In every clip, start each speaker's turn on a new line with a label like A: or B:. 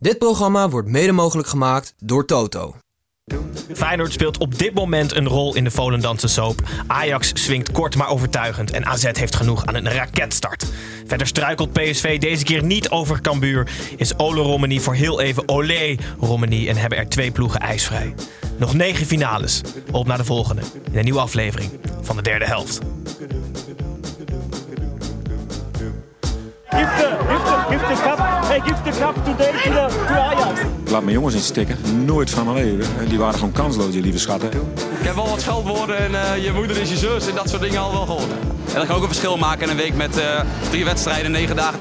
A: Dit programma wordt mede mogelijk gemaakt door Toto.
B: Feyenoord speelt op dit moment een rol in de Volendamse soap. Ajax swingt kort maar overtuigend en AZ heeft genoeg aan een raketstart. Verder struikelt PSV deze keer niet over Cambuur. Is Ole Romani voor heel even Olé Romani en hebben er twee ploegen ijsvrij. Nog negen finales. Op naar de volgende in een nieuwe aflevering van de derde helft.
C: Give the, give the, give the cup. Hey, give the cup today to, the, to Ajax.
D: Laat mijn jongens in stikken. Nooit van mijn leven. Die waren gewoon kansloos, die lieve schatten.
E: Ik heb wel wat scheldwoorden en eh, je moeder is je zus en dat soort dingen al wel gehoord. En dat kan ook een verschil maken in een week met eh, drie wedstrijden, negen dagen.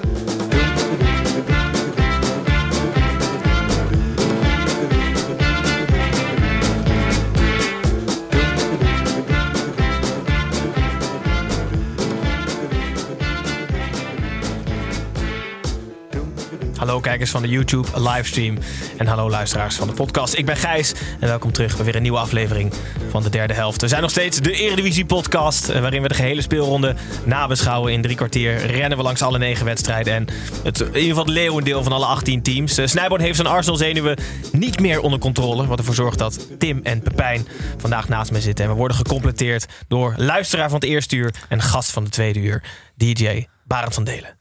B: Hallo kijkers van de YouTube livestream en hallo luisteraars van de podcast. Ik ben Gijs en welkom terug bij weer een nieuwe aflevering van de derde helft. We zijn nog steeds de Eredivisie podcast eh, waarin we de gehele speelronde nabeschouwen. In drie kwartier rennen we langs alle negen wedstrijden en het, in ieder geval het leeuwendeel van alle 18 teams. Uh, Snijboon heeft zijn Arsenal zenuwen niet meer onder controle, wat ervoor zorgt dat Tim en Pepijn vandaag naast me zitten. En we worden gecompleteerd door luisteraar van het eerste uur en gast van de tweede uur, DJ Barend van Delen.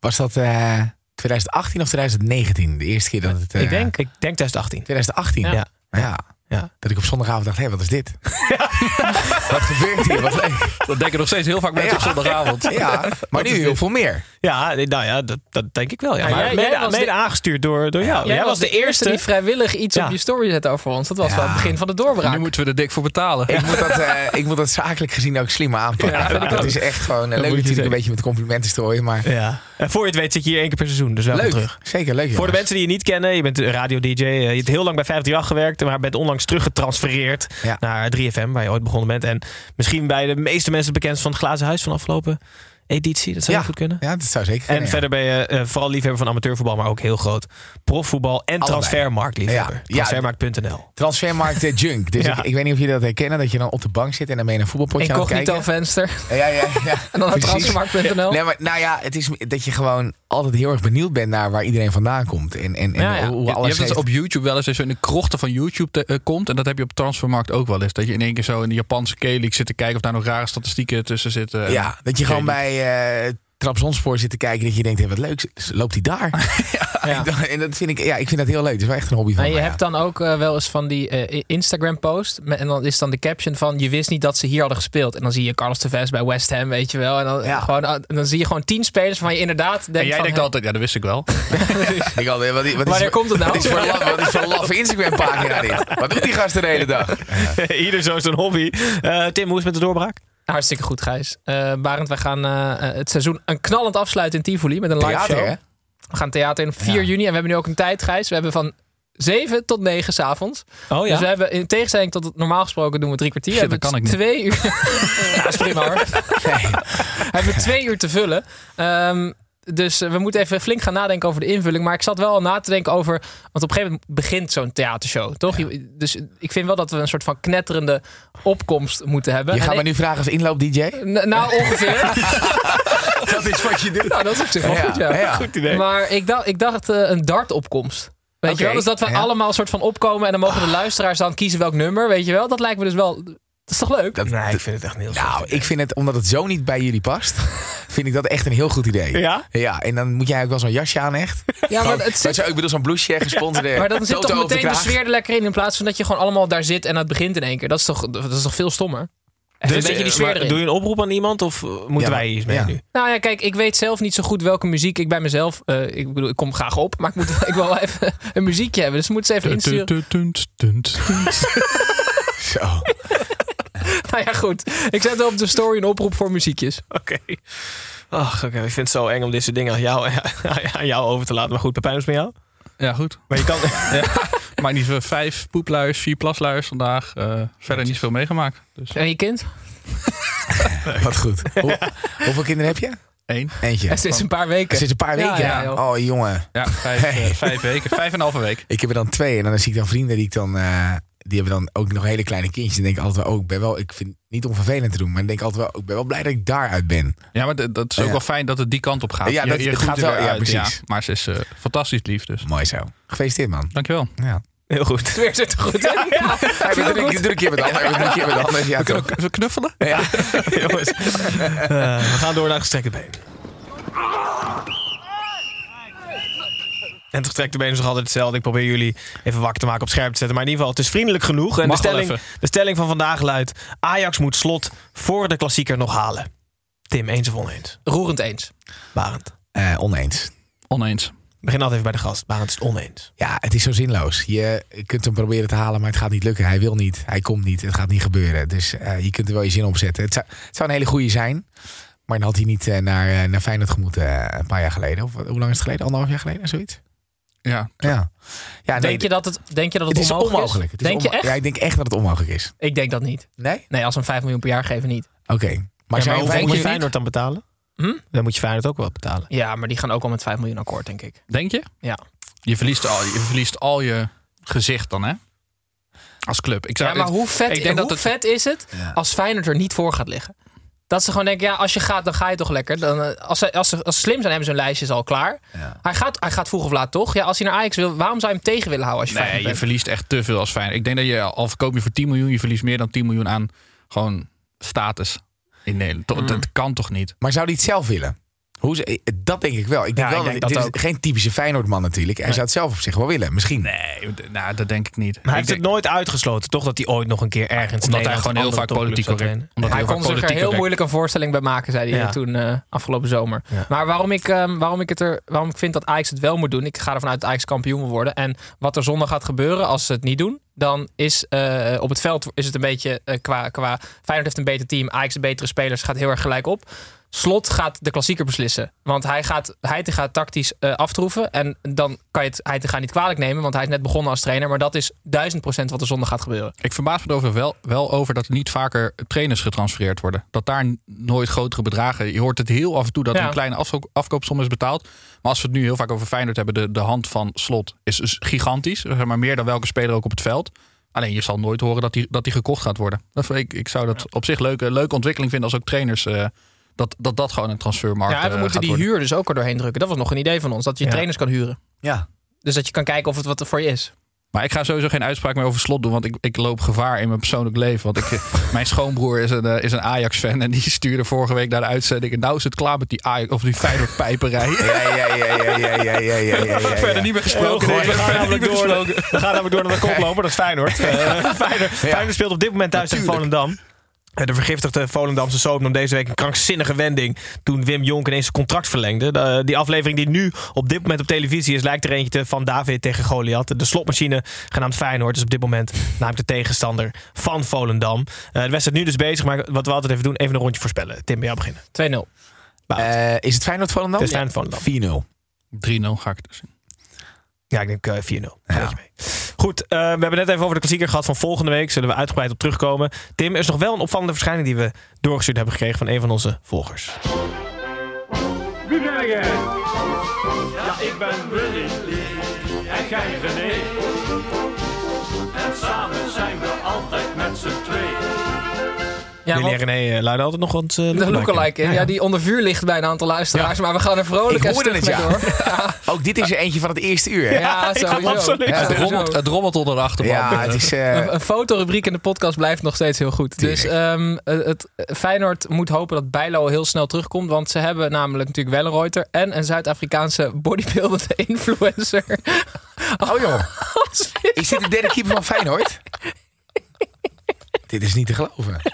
F: Was dat eh, 2018 of 2019? De eerste keer dat het... eh,
B: ik, denk, ik denk 2018.
F: 2018?
B: Ja.
F: ja.
B: Ja.
F: Dat ik op zondagavond dacht, hé, wat is dit? wat gebeurt hier? Wat.
G: Dat denken nog steeds heel vaak mensen op zondagavond.
F: Ja, maar nu heel veel meer.
B: Ja, nou ja, dat, dat denk ik wel. Ja.
H: Ja,
B: maar
H: jij-
B: mede,
H: jij was
B: mede
H: de-
B: aangestuurd door, door jou.
H: Jij, was de eerste die vrijwillig iets
B: Ja.
H: op je story zette over ons. Dat was
F: Ja.
H: wel het begin van de doorbraak.
G: Nu moeten we er dik voor betalen.
F: Ik moet, dat, eh, ik moet dat zakelijk gezien ook slimmer aanpakken. dat is echt gewoon eh, leuk natuurlijk
B: zeggen.
F: een beetje met complimenten strooien. Maar
B: Ja. En voor je het weet zit je hier één keer per seizoen. Dus
F: leuk.
B: terug.
F: Zeker leuk.
B: Voor de mensen die je niet kennen, je bent radio-dj. eh, Je hebt heel lang bij 538 gewerkt, maar bent onlangs teruggetransfereerd
F: Ja.
B: naar 3FM, waar je ooit begonnen bent. En misschien bij de meeste mensen bekend van het Glazen Huis van de afgelopen editie. Dat zou
F: Ja.
B: goed kunnen.
F: Ja, dat zou zeker
B: En
F: kunnen,
B: verder ben je eh, vooral liefhebber van amateurvoetbal, maar ook heel groot profvoetbal en
F: Allebei.
B: transfermarktliefhebber.
F: Ja. Ja.
B: Transfermarkt.nl.
F: Transfermarkt eh, Junk. Dus
B: Ja.
F: ik, ik weet niet of jullie dat herkennen, dat je dan op de bank zit en dan ben je een voetbalpotje aan het kijken.
H: Incognito venster.
F: Ja, ja, ja.
H: En dan transfermarkt.nl.
F: Nee, maar nou ja, het is dat je gewoon altijd heel erg benieuwd bent naar waar iedereen vandaan komt. En, en, en
H: Ja, ja.
F: hoe
G: Je
F: alles
G: hebt het
F: heeft-
G: op YouTube wel eens als je in de krochten van YouTube te- eh, komt. En dat heb je op Transfermarkt ook wel eens. Dat je in één keer zo in de Japanse K-League zit te kijken of daar nog rare statistieken tussen zitten. En-
F: Ja, dat je gewoon bij eh Trabzonspor zit te kijken dat je denkt, hé, wat leuk, loopt hij daar?
H: Ja.
F: en dat vind ik, ja, ik vind dat heel leuk. Het is wel echt een hobby van
H: Maar je
F: mij,
H: hebt
F: ja.
H: dan ook eh, wel eens van die eh, Instagram-post. En dan is dan de caption van... je wist niet dat ze hier hadden gespeeld. En dan zie je Carlos Tevez bij West Ham, weet je wel. En dan,
F: Ja.
H: gewoon, en dan zie je gewoon tien spelers van je inderdaad denkt
G: En jij
H: van,
G: denkt altijd, ja, dat wist ik wel.
F: Ik al, wat, is- wat is,
H: Wanneer komt het nou?
F: Wat is voor, laf- wat is voor een laffe Instagram-pagina dit? Wat doet die gast de hele dag?
B: Ieder zo zijn hobby. Eh, Tim, hoe is het met de doorbraak?
H: Hartstikke goed, Gijs. Eh Barend, wij gaan eh, eh, het seizoen een knallend afsluiten in Tivoli met een live
F: Theater,
H: show.
F: hè?
H: We gaan theater in op 4
F: Ja.
H: juni. En we hebben nu ook een tijd, Gijs. We hebben van 7 tot 9 s'avonds.
B: Oh
H: Dus we hebben in tegenstelling tot het normaal gesproken doen we drie kwartier.
G: Shit,
H: hebben
G: dat
H: we
G: kan ik niet.
H: twee uur. ja, is prima hoor. hebben we twee uur te vullen. Ehm, dus eh, we moeten even flink gaan nadenken over de invulling. Maar ik zat wel al na te denken over. Want op een gegeven moment begint zo'n theatershow, toch? Dus ik vind wel dat we een soort van knetterende opkomst moeten hebben.
F: Je
H: En
F: gaat me
H: ik-
F: nu vragen als inloop-dj?
H: N- Nou, ongeveer.
F: Dat is wat je doet.
H: nou, dat is op zich wel
F: Ja,
H: goed, ja.
F: ja.
B: Goed idee.
H: Maar ik dacht, ik dacht eh, een dartopkomst. Weet je wel? Dus dat we
F: ja.
H: allemaal een soort van opkomen en dan mogen de luisteraars dan kiezen welk nummer, weet je wel? Dat lijkt me dus wel. Dat is toch leuk?
F: Dat-
B: Nee, ik vind het echt heel
F: Nou, ik vind het, omdat het zo niet bij jullie past, vind ik dat echt een heel goed idee.
B: Ja?
F: Ja, en dan moet jij ook wel zo'n jasje aan, echt.
H: ja, maar het zit,
F: Zo, ik bedoel, zo'n blouseje gesponsorde
H: maar dan zit toch meteen de sfeer er lekker in in plaats van dat je gewoon allemaal daar zit en het begint in één keer. Dat is toch, dat is toch veel stommer? Echt een beetje die
B: eh,
H: sfeer erin.
B: Doe je een oproep aan iemand of eh, moeten
F: Ja,
B: wij hier iets mee
F: ja.
B: nu?
H: Nou ja, kijk, ik weet zelf niet zo goed welke muziek ik bij mezelf. eh, ik bedoel, ik kom graag op, maar ik, moet, ik wil wel even een muziekje hebben. Dus we moeten ze even insturen.
G: Tunt, tunt, tunt.
F: Zo.
H: Nou ja, goed. Ik zet op de story een oproep voor muziekjes.
B: Oké. Ach, oké, ik vind het zo eng om dit soort dingen aan jou, aan jou over te laten. Maar goed, Pepijn is met jou.
G: Ja, goed.
B: Maar je kan...
G: Maar niet veel vijf poepluiers, vier plasluiers vandaag. Eh, verder niet veel meegemaakt. Dus
H: En je kind?
F: Wat goed. Hoe- hoeveel kinderen heb je?
G: één.
F: Eentje.
H: Sinds een paar weken.
F: Sinds een paar weken?
H: Ja, ja,
F: oh, jongen.
G: Ja, vijf, eh, vijf weken. Vijf en een halve week.
F: Ik heb er dan twee. En dan zie ik dan vrienden die ik dan... eh, die hebben dan ook nog hele kleine kindjes. En denk ik altijd wel, oh, ik ben wel... Ik vind het niet om vervelend te doen. Maar dan denk ik altijd wel, ik ben wel blij dat ik daaruit ben.
G: Ja, maar dat is ook
F: Ja.
G: wel fijn dat het die kant op gaat.
F: Ja, dat- gaat wel- ja, precies.
G: maar ze is eh, fantastisch lief, dus
F: Mooi zo. Gefeliciteerd, man.
G: dankjewel.
F: Ja.
B: Heel goed.
H: Weer zit er goed in. Ja.
F: Hey, we doen een- doe een keer met anders. Doe een keer met anders. Ja,
G: We kunnen
F: toch?
G: ook even knuffelen.
F: Ja.
B: Jongens, eh, we gaan door naar gestrekte been. En het gestrekte been is nog altijd hetzelfde. Ik probeer jullie even wakker te maken, op scherp te zetten. Maar in ieder geval, het is vriendelijk genoeg. En de stelling, de stelling van vandaag luidt... Ajax moet slot voor de klassieker nog halen. Tim, eens of oneens?
H: Roerend eens.
B: Barend.
F: Eh, oneens.
G: Oneens.
B: Ik begin altijd even bij de gast. Barend is het oneens.
F: Ja, het is zo zinloos. Je kunt hem proberen te halen, maar het gaat niet lukken. Hij wil niet. Hij komt niet. Het gaat niet gebeuren. Dus eh, je kunt er wel je zin op zetten. Het zou, het zou een hele goede zijn. Maar dan had hij niet eh, naar, naar Feyenoord gemoeten een paar jaar geleden. Of hoe lang is het geleden? Anderhalf jaar geleden? Zoiets?
G: Ja,
F: Ja. ja nee,
H: Denk je dat het, denk je dat het,
F: het is
H: onmogelijk,
F: onmogelijk. Het is
H: Denk je
F: onmo-
H: echt?
F: Ja, ik denk echt dat het onmogelijk is.
H: Ik denk dat niet.
F: Nee?
H: Nee, als we een 5 miljoen per jaar geven, niet.
F: Oké. Maar,
B: Maar, maar hoeveel moet je
F: Feyenoord-
B: Feyenoord dan betalen?
H: Hm?
B: Dan moet je Feyenoord ook wel betalen.
H: Ja, maar die gaan ook al met 5 miljoen akkoord, denk ik.
G: denk je?
H: Ja.
G: Je verliest al je, verliest al je gezicht dan, hè? Als club. Ik zou,
H: Ja, maar hoe vet,
G: ik denk
H: hoe
G: dat het-
H: vet is het
F: Ja.
H: als Feyenoord er niet voor gaat liggen? Dat ze gewoon denken, ja, als je gaat, dan ga je toch lekker. Dan, eh, als, ze, als, ze, als ze slim zijn, hebben ze hun lijstjes al klaar.
F: Ja.
H: Hij, gaat, hij gaat vroeg of laat toch? Ja, als hij naar Ajax wil, waarom zou je hem tegen willen houden als je
G: Nee, je
H: bent?
G: verliest echt te veel als Feyenoord. Ik denk dat je al verkoop je voor 10 miljoen, je verliest meer dan 10 miljoen aan gewoon status in Nederland. To- Dat kan toch niet?
F: Maar zou hij het zelf willen? Hoe ze, eh, dat denk ik wel. Ik denk
B: Ja,
F: wel
B: ik denk
F: dat,
B: dat
F: dit
B: ook.
F: is geen typische Feyenoordman natuurlijk. Hij zou het zelf op zich wel willen. Misschien.
G: Nee, d- nou, dat denk ik niet.
B: Maar hij heeft het nooit uitgesloten, toch? Dat hij ooit nog een keer ergens...
G: omdat hij gewoon heel vaak politiek correct. Omdat
H: Hij
G: heel
H: kon zich er heel moeilijk een voorstelling bij maken, zei hij
B: Ja.
H: toen eh, afgelopen zomer.
B: Ja.
H: Maar waarom ik, ehm, waarom, ik het er, waarom ik vind dat Ajax het wel moet doen, ik ga ervan uit dat Ajax kampioen wil worden. En wat er zondag gaat gebeuren als ze het niet doen, dan is eh, op het veld is het een beetje eh, qua, qua Feyenoord heeft een beter team, Ajax de betere spelers, gaat heel erg gelijk op. Slot gaat de klassieker beslissen. Want hij gaat, hij gaat tactisch eh, aftroeven. En dan kan je het Heitinga niet kwalijk nemen. Want hij is net begonnen als trainer. Maar dat is duizend procent wat er zondag gaat gebeuren.
G: Ik verbaas me er wel, wel over dat er niet vaker trainers getransfereerd worden. Dat daar nooit grotere bedragen. Je hoort het heel af en toe dat
H: Ja.
G: een kleine afko- afkoopsom is betaald. Maar als we het nu heel vaak over Feyenoord hebben, de, de hand van slot is dus gigantisch. Zeg maar meer dan welke speler ook op het veld. Alleen je zal nooit horen dat die, dat die gekocht gaat worden. Dat, ik, ik zou dat op zich leuke, leuke ontwikkeling vinden als ook trainers. eh, dat, dat dat gewoon een transfermarkt
H: Ja, we
G: eh,
H: moeten die
G: worden.
H: huur dus ook er doorheen drukken. Dat was nog een idee van ons. Dat je
B: Ja.
H: trainers kan huren.
F: Ja.
H: Dus dat je kan kijken of het wat er voor je is.
G: Maar ik ga sowieso geen uitspraak meer over slot doen. Want ik, ik loop gevaar in mijn persoonlijk leven. Want ik, eh, mijn schoonbroer is een, eh, is een Ajax-fan. En die stuurde vorige week naar de uitzending. En nou is het klaar met die Ajax of die Feyenoord-pijperij.
F: Ja, ja, ja, ja, ja, ja, ja, ja, ja, ja.
G: Verder niet meer gesproken. Nee,
B: We gaan
G: verder
B: namelijk
G: niet meer
B: door, we gaan namelijk door naar de koploper, dat is Feyenoord. Eh, Feyenoord, Feyenoord speelt op dit moment thuis tegen Volendam. Eh, De vergiftigde Volendamse zoon nam deze week een krankzinnige wending toen Wim Jonk ineens zijn contract verlengde. De- die aflevering die nu op dit moment op televisie is, lijkt er eentje te van David tegen Goliath. De slotmachine genaamd Feyenoord is op dit moment namelijk de tegenstander van Volendam. Eh, de wedstrijd nu dus bezig, maar wat we altijd even doen, even een rondje voorspellen. Tim, bij jou beginnen.
H: 2-0.
F: Eh, is het Feyenoord Volendam?
B: Het is Feyenoord Volendam.
F: 4-0.
G: 3-0 ga ik dus zien.
B: Ja, ik denk eh 4-0. Ga je mee. Goed, eh, we hebben net even over de klassieker gehad van volgende week. Zullen we uitgebreid op terugkomen. Tim, er is nog wel een opvallende verschijning die we doorgestuurd hebben gekregen van een van onze volgers.
C: Ja, ik ben Willy. En jij René. En samen zijn we altijd met z'n tweeën.
H: Ja,
B: Willy
H: want
B: en René eh, luiden altijd nog wat uh,
H: de lookalike in. Ja, die onder vuur ligt bij een aantal luisteraars. Maar we gaan er vrolijk en
F: het,
H: mee
F: ja.
H: door.
F: Ook dit is er eentje van het eerste uur. hè?
H: Ja, sowieso.
B: absoluut.
H: Ja,
G: Het, rommelt, het rommelt onder de achterban.
F: Ja, het is... eh,
H: Een, een fotorubriek in de podcast blijft nog steeds heel goed. Dus ehm, het, Feyenoord moet hopen dat Bijlo heel snel terugkomt. Want ze hebben namelijk natuurlijk Wellenreuter en een Zuid-Afrikaanse bodybuildende influencer.
F: Oh joh, is dit de derde keeper van Feyenoord? Dit is niet te geloven.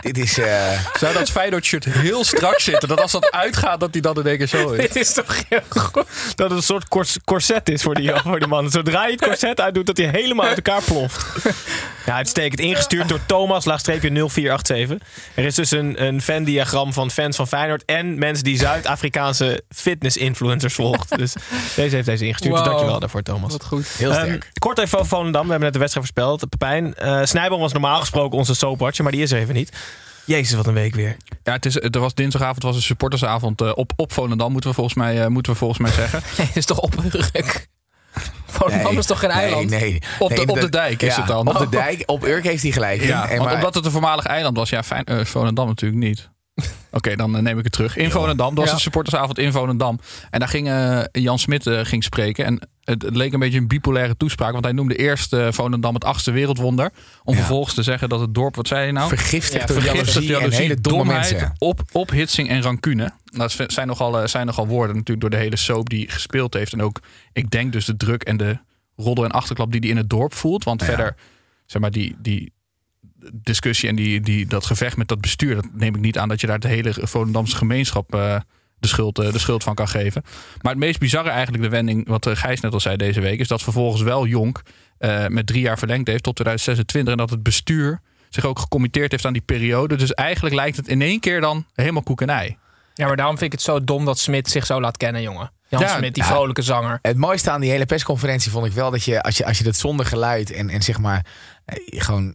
F: Dit is... eh,
G: Zou dat Feyenoord-shirt heel strak zitten? Dat als dat uitgaat, dat hij dan in één keer zo is.
H: Dit is toch heel goed.
B: Dat het een soort cors- corset is voor die, voor die man. Zodra je het corset uitdoet, dat hij helemaal uit elkaar ploft. Ja, uitstekend. Ingestuurd door Thomas, laagstreepje 0487. Er is dus een, een fan-diagram van fans van Feyenoord... en mensen die Zuid-Afrikaanse fitness-influencers volgt. Dus deze heeft deze ingestuurd. Dus
H: Wow.
B: dankjewel daarvoor, Thomas.
H: Wat goed.
F: heel
B: Ehm,
F: sterk.
B: kort even over Volendam. We hebben net de wedstrijd voorspeld. Pepijn, eh Snijboom was normaal gesproken onze soapwatcher... maar die is er even niet. Jezus, wat een week weer.
G: Ja, het is, er was dinsdagavond was een supportersavond eh, op, op Volendam, moeten we volgens mij, eh, moeten we volgens mij zeggen.
H: Nee, is toch opgerukt? Volendam
F: Nee,
H: is toch geen eiland?
F: Nee,
G: Op de-
F: Nee,
G: op de dijk is
F: ja,
G: het dan.
F: Op de dijk. Op Urk heeft hij gelijk.
G: Ja,
F: En maar-
G: omdat het een voormalig eiland was. Ja, fijn, eh, Volendam natuurlijk niet. Oké, dan eh, neem ik het terug. In Volendam. Dat was
H: Ja.
G: een supportersavond in Volendam. En daar ging eh, Jan Smit eh, ging spreken. En het, het leek een beetje een bipolaire toespraak. Want hij noemde eerst eh, Volendam het achtste wereldwonder. Om
F: Ja.
G: vervolgens te zeggen dat het dorp, wat zei je nou?
F: vergiftigd
H: Ja,
F: door
G: Vergiftigd,
F: jaloezie en hele domme
G: domheid,
F: mensen.
G: Op, ophitsing en rancune. Dat zijn nogal, zijn nogal woorden natuurlijk door de hele soap die gespeeld heeft. En ook, ik denk dus de druk en de roddel en achterklap die hij in het dorp voelt. Want
F: Ja.
G: verder, zeg maar, die, die discussie en die, die, dat gevecht met dat bestuur... dat neem ik niet aan dat je daar de hele Volendamse gemeenschap... eh, de schuld, eh, de schuld van kan geven. Maar het meest bizarre eigenlijk, de wending, wat eh, Gijs net al zei deze week, is dat vervolgens wel Jonk eh, met drie jaar verlengd heeft tot 2026. En dat het bestuur zich ook gecommitteerd heeft aan die periode. Dus eigenlijk lijkt het in één keer dan helemaal koek en ei.
H: Ja, maar daarom vind ik het zo dom dat Smit zich zo laat kennen, jongen. Jan
G: Ja,
H: Smit, die
F: ja.
H: vrolijke zanger.
F: Het mooiste aan die hele persconferentie vond ik wel dat je, als je, als je dat zonder geluid en, en zeg maar gewoon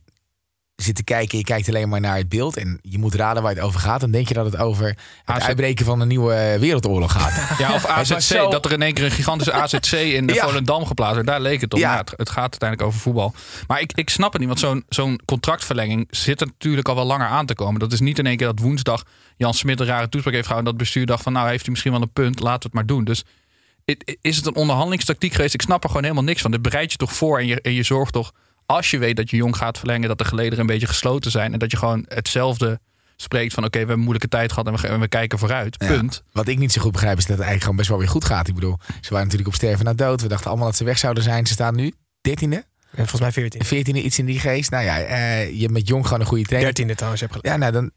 F: zit te kijken, je kijkt alleen maar naar het beeld en je moet raden waar het over gaat, dan denk je dat het over het
G: AZ
F: uitbreken van een nieuwe eh, wereldoorlog gaat.
G: Ja, of AZC,
F: zo-
G: dat er in één keer een gigantische AZC in de
F: Ja.
G: Volendam geplaatst werd. Daar leek het om.
F: Ja.
G: Ja. het, het gaat uiteindelijk over voetbal. Maar ik, ik snap het niet, want zo'n zo'n contractverlenging zit er natuurlijk al wel langer aan te komen. Dat is niet in één keer dat woensdag Jan Smit een rare toespraak heeft gehouden. en Dat bestuur dacht van nou heeft hij misschien wel een punt, laten we het maar doen. Dus is het een onderhandelingstactiek geweest? Ik snap er gewoon helemaal niks van. Dit bereid je toch voor en je, en je zorgt toch, als je weet dat je jong gaat verlengen, dat de gelederen een beetje gesloten zijn. En dat je gewoon hetzelfde spreekt van oké, we hebben een moeilijke tijd gehad en we, en we kijken vooruit.
F: Ja.
G: Punt.
F: Wat ik niet zo goed begrijp is dat het eigenlijk gewoon best wel weer goed gaat. Ik bedoel, ze waren natuurlijk op sterven na dood. We dachten allemaal dat ze weg zouden zijn. Ze staan nu 13e,
B: En volgens mij 14.
F: 14e, iets in die geest. Nou ja, eh, je hebt met Jong gewoon een goede trainer.
B: 13e trouwens, je hebt gelijk.
F: Ja, nou dan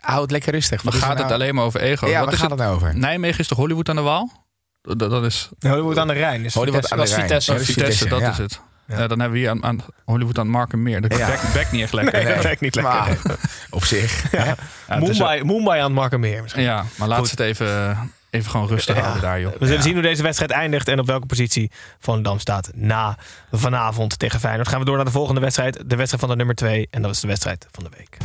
F: hou het lekker rustig.
G: Maar
F: Wat
G: gaat het
F: nou-
G: alleen maar over ego?
F: Ja,
G: Wat
F: waar
G: is
F: gaat
G: het?
F: nou over?
G: Nijmegen is toch Hollywood aan de Waal? Dat, dat is
B: Hollywood aan de Rijn. Is
F: Hollywood
B: Vitesse.
F: aan de
H: was
F: Rijn. Ja, dat is
G: Vitesse, dat
F: ja.
G: is het. Eh, dan hebben we hier aan, Hollywood aan Mark marken meer. Dat
F: ja.
G: back, niet echt lekker.
B: Back niet lekker.
F: Op zich.
G: Ja. Dus
B: Mumbai. Mumbai aan Mark marken meer. Misschien.
G: Ja, maar
B: laten
G: we het even, eh, even gewoon rustig houden daar, joh.
B: We zullen zien hoe deze wedstrijd eindigt en op welke positie Van Dam staat na vanavond tegen Feyenoord. Gaan we door naar de volgende wedstrijd. De wedstrijd van de nummer 2. En dat is de wedstrijd van de week.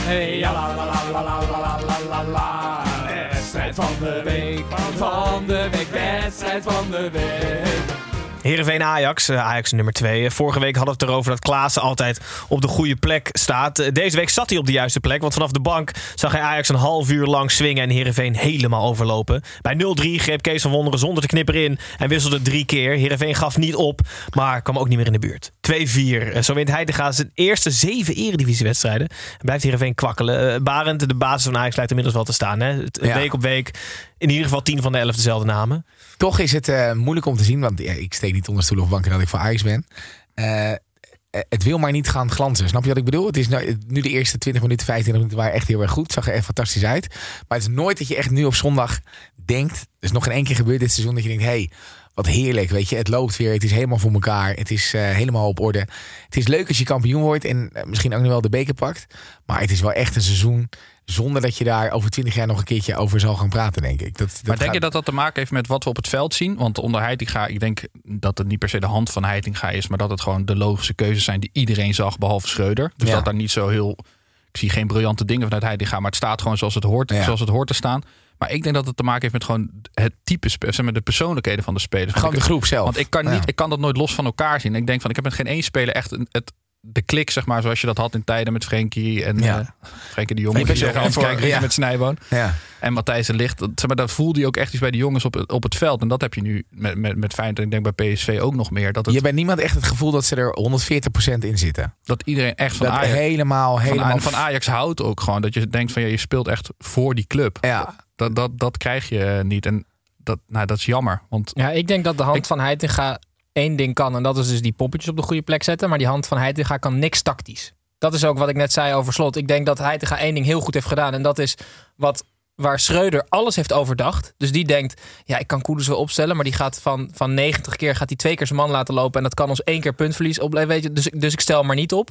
C: Hey, ja, la, la, la, la, la, la, la, Wedstrijd van de week, van de week, wedstrijd van de week.
B: Heerenveen Ajax, eh, Ajax nummer 2. Vorige week hadden we het erover dat Klaassen altijd op de goede plek staat. Eh, Deze week zat hij op de juiste plek, want vanaf de bank zag hij Ajax een half uur lang swingen en Heerenveen helemaal overlopen. Bij 0-3 greep Kees van Wonderen zonder te knipperen in en wisselde drie keer. Heerenveen gaf niet op, maar kwam ook niet meer in de buurt. 2-4. Eh, Zo wint Heitinga zijn eerste zeven eredivisiewedstrijden. En blijft Heerenveen kwakkelen. Eh, Barend, de basis van Ajax, lijkt inmiddels wel te staan. Hè?
F: Ja.
B: Week op week in ieder geval 10 van de 11 dezelfde namen.
F: Toch is het eh, moeilijk om te zien, want ik steek niet onder stoel of banken dat ik voor Ajax ben. Eh, eh, het wil maar niet gaan glanzen. Snap je wat ik bedoel? Het is nu de eerste 20 minuten, 25 minuten waren echt heel erg goed. Zag er echt fantastisch uit. Maar het is nooit dat je echt nu op zondag denkt. Er is nog geen één keer gebeurd dit seizoen dat je denkt: hé, hey, wat heerlijk. Weet je, het loopt weer. Het is helemaal voor elkaar. Het is helemaal op orde. Het is leuk als je kampioen wordt en misschien ook nog wel de beker pakt. Maar het is wel echt een seizoen zonder dat je daar over 20 jaar nog een keertje over zal gaan praten, denk ik. Dat, dat
G: Maar denk
F: gaat-
G: je dat dat te maken heeft met wat we op het veld zien? Want onder Heitinga, ik denk dat het niet per se de hand van Heitinga is, maar dat het gewoon de logische keuzes zijn die iedereen zag, behalve Schreuder. Dus
F: Ja.
G: dat daar niet zo heel. Ik zie geen briljante dingen vanuit Heitinga, maar het staat gewoon zoals het hoort,
F: Ja.
G: zoals het hoort te staan. Maar ik denk dat het te maken heeft met gewoon het type, zeg maar, de persoonlijkheden van de spelers.
F: Gewoon de groep zelf.
G: Want ik kan,
F: Ja.
G: niet, ik kan dat nooit los van elkaar zien. Ik denk van, ik heb met geen één speler echt het, de klik, zeg maar, zoals je dat had in tijden met Frenkie en
F: Ja.
G: eh Frenkie de Jong.
F: Ik ben
G: zeggen, kijken
F: ja.
G: met Snijboon.
F: Ja.
G: En Matthijs de Ligt, dat, zeg maar, dat voelde je ook echt iets bij de jongens op, het- op het veld. En dat heb je nu met, met, met Feyenoord en ik denk bij PSV ook nog meer. Dat, het,
F: Je bent niemand echt het gevoel dat ze er 140% in zitten.
G: dat iedereen echt van
F: dat
G: Ajax,
F: helemaal,
G: van,
F: helemaal...
G: van Ajax houdt ook gewoon. Dat je denkt van ja, je speelt echt voor die club.
F: Ja,
G: Dat, dat, dat krijg je niet. En dat, nou, dat is jammer. Want
H: Ja, ik denk dat de hand
G: Ik-
H: van Heitinga één ding kan. En dat is dus die poppetjes op de goede plek zetten. Maar die hand van Heitinga kan niks tactisch. Dat is ook wat ik net zei over slot. Ik denk dat Heitinga één ding heel goed heeft gedaan. En dat is wat waar Schreuder alles heeft overdacht. Dus die denkt, ja, ik kan Koeders wel opstellen, maar die gaat van, van 90 keer gaat hij twee keer zijn man laten lopen en dat kan ons één keer puntverlies opleveren. Weet je, dus, dus ik stel maar niet op.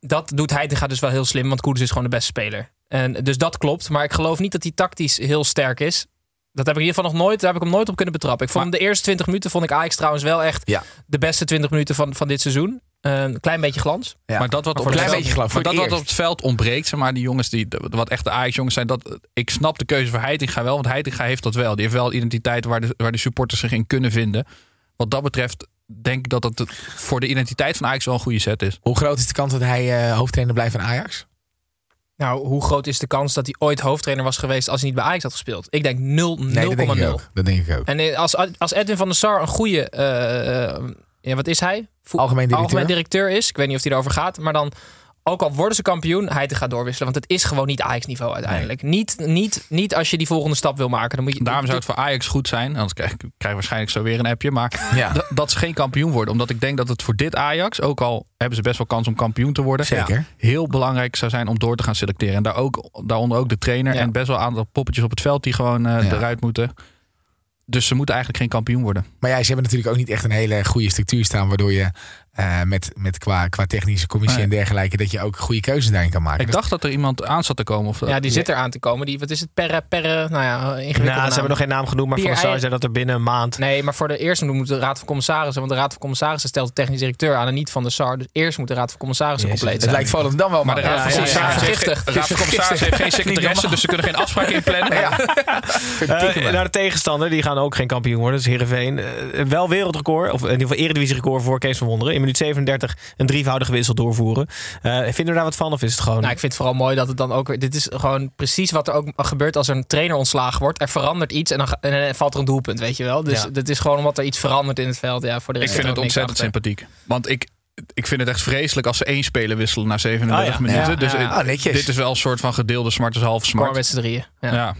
H: Dat doet Heitinga dus wel heel slim, want Koeders is gewoon de beste speler. En dus dat klopt, maar ik geloof niet dat hij tactisch heel sterk is. Dat heb ik in ieder geval nog nooit, daar heb ik hem nooit op kunnen betrappen. Ik vond de eerste 20 minuten vond ik Ajax trouwens wel echt
F: Ja.
H: de beste 20 minuten van, van dit seizoen. Eh, Een klein beetje glans.
F: Ja.
G: Maar dat wat
F: Maar
G: op het
F: een klein
G: veld,
F: beetje geloof,
G: maar
F: voor
G: dat wat op het veld ontbreekt, zeg maar, die jongens die wat echte Ajax jongens zijn, dat ik snap de keuze voor Heitinga wel, want Heitinga heeft dat wel. Die heeft wel identiteit waar de, waar de supporters zich in kunnen vinden. Wat dat betreft denk ik dat het voor de identiteit van Ajax wel een goede set is.
F: Hoe groot is de kans dat hij eh, hoofdtrainer blijft van Ajax?
H: Nou, hoe groot is de kans dat hij ooit hoofdtrainer was geweest als hij niet bij Ajax had gespeeld? Ik denk 0, 0,0.
F: Nee, dat denk ik ook. Dat denk ik ook.
H: En eh, als, als Edwin van der Sar een goede, eh, eh, ja, wat is hij? Vo-
F: Algemeen directeur.
H: Algemeen directeur is. Ik weet niet of hij erover gaat, maar dan ook al worden ze kampioen, hij te gaan doorwisselen. Want het is gewoon niet Ajax niveau uiteindelijk. Niet, niet, niet als je die volgende stap wil maken. Dan moet je,
G: Daarom zou het voor Ajax goed zijn. Anders krijg ik krijg ik waarschijnlijk zo weer een appje. Maar
F: Ja.
G: dat- dat ze geen kampioen worden. Omdat ik denk dat het voor dit Ajax, ook al hebben ze best wel kans om kampioen te worden.
F: Zeker.
G: Heel belangrijk zou zijn om door te gaan selecteren. En daar ook, daaronder ook de trainer.
H: Ja.
G: En best wel een aantal poppetjes op het veld die gewoon eh,
F: Ja.
G: eruit moeten. Dus ze moeten eigenlijk geen kampioen worden.
F: Maar ja, ze hebben natuurlijk ook niet echt een hele goede structuur staan. Waardoor je eh, met, met qua, qua technische commissie
G: Nee.
F: en dergelijke. dat je ook goede keuzes daarin kan maken.
G: Ik dacht dat er iemand aan zat te komen. Of,
H: ja, die zit er aan te komen. Die, wat is het? Perre, perre, nou ja, ingewikkelde
B: Nou, ze
H: naam.
B: hebben nog geen naam genoemd, maar Van der
H: Pierre
B: Sar zei dat er binnen een maand...
H: Nee, maar voor de eerste moet de Raad van Commissarissen. Want de Raad van Commissarissen stelt de technisch directeur aan en niet van de SAR. Dus eerst moet de Raad van Commissarissen
B: Jezus,
H: compleet
F: het
H: zijn.
F: lijkt Volendam wel
G: maar de
F: maar.
G: Raad van
H: ja, ja,
G: Commissarissen
H: ja.
G: heeft de Commissarissen heeft geen secretaresse, dus ze kunnen geen afspraken inplannen.
B: Eh, naar de tegenstander, die gaan ook geen kampioen worden. Dus Heerenveen. eh, wel wereldrecord, of in ieder geval eredivisie-record voor Kees van Wonderen. In minuut 37 een drievoudige wissel doorvoeren. Eh, vinden we daar wat van of is het gewoon...
H: Nou, ik vind het vooral mooi dat het dan ook weer. Dit is gewoon precies wat er ook gebeurt als er een trainer ontslagen wordt. Er verandert iets en dan, en dan valt er een doelpunt, weet je wel. Dus
B: Ja.
H: dit is gewoon omdat er iets verandert in het veld. Ja, voor de
G: Ik
H: rest
G: vind
H: zit
G: het ontzettend
H: achter.
G: sympathiek. Want ik, ik vind het echt vreselijk als ze één speler wisselen na 37
B: Oh ja.
G: minuten.
H: Ja,
G: dus
H: ja.
F: Ah,
G: dit is wel een soort van gedeelde smart is half
H: Score
G: smart.
H: met z'n drieën. Ja.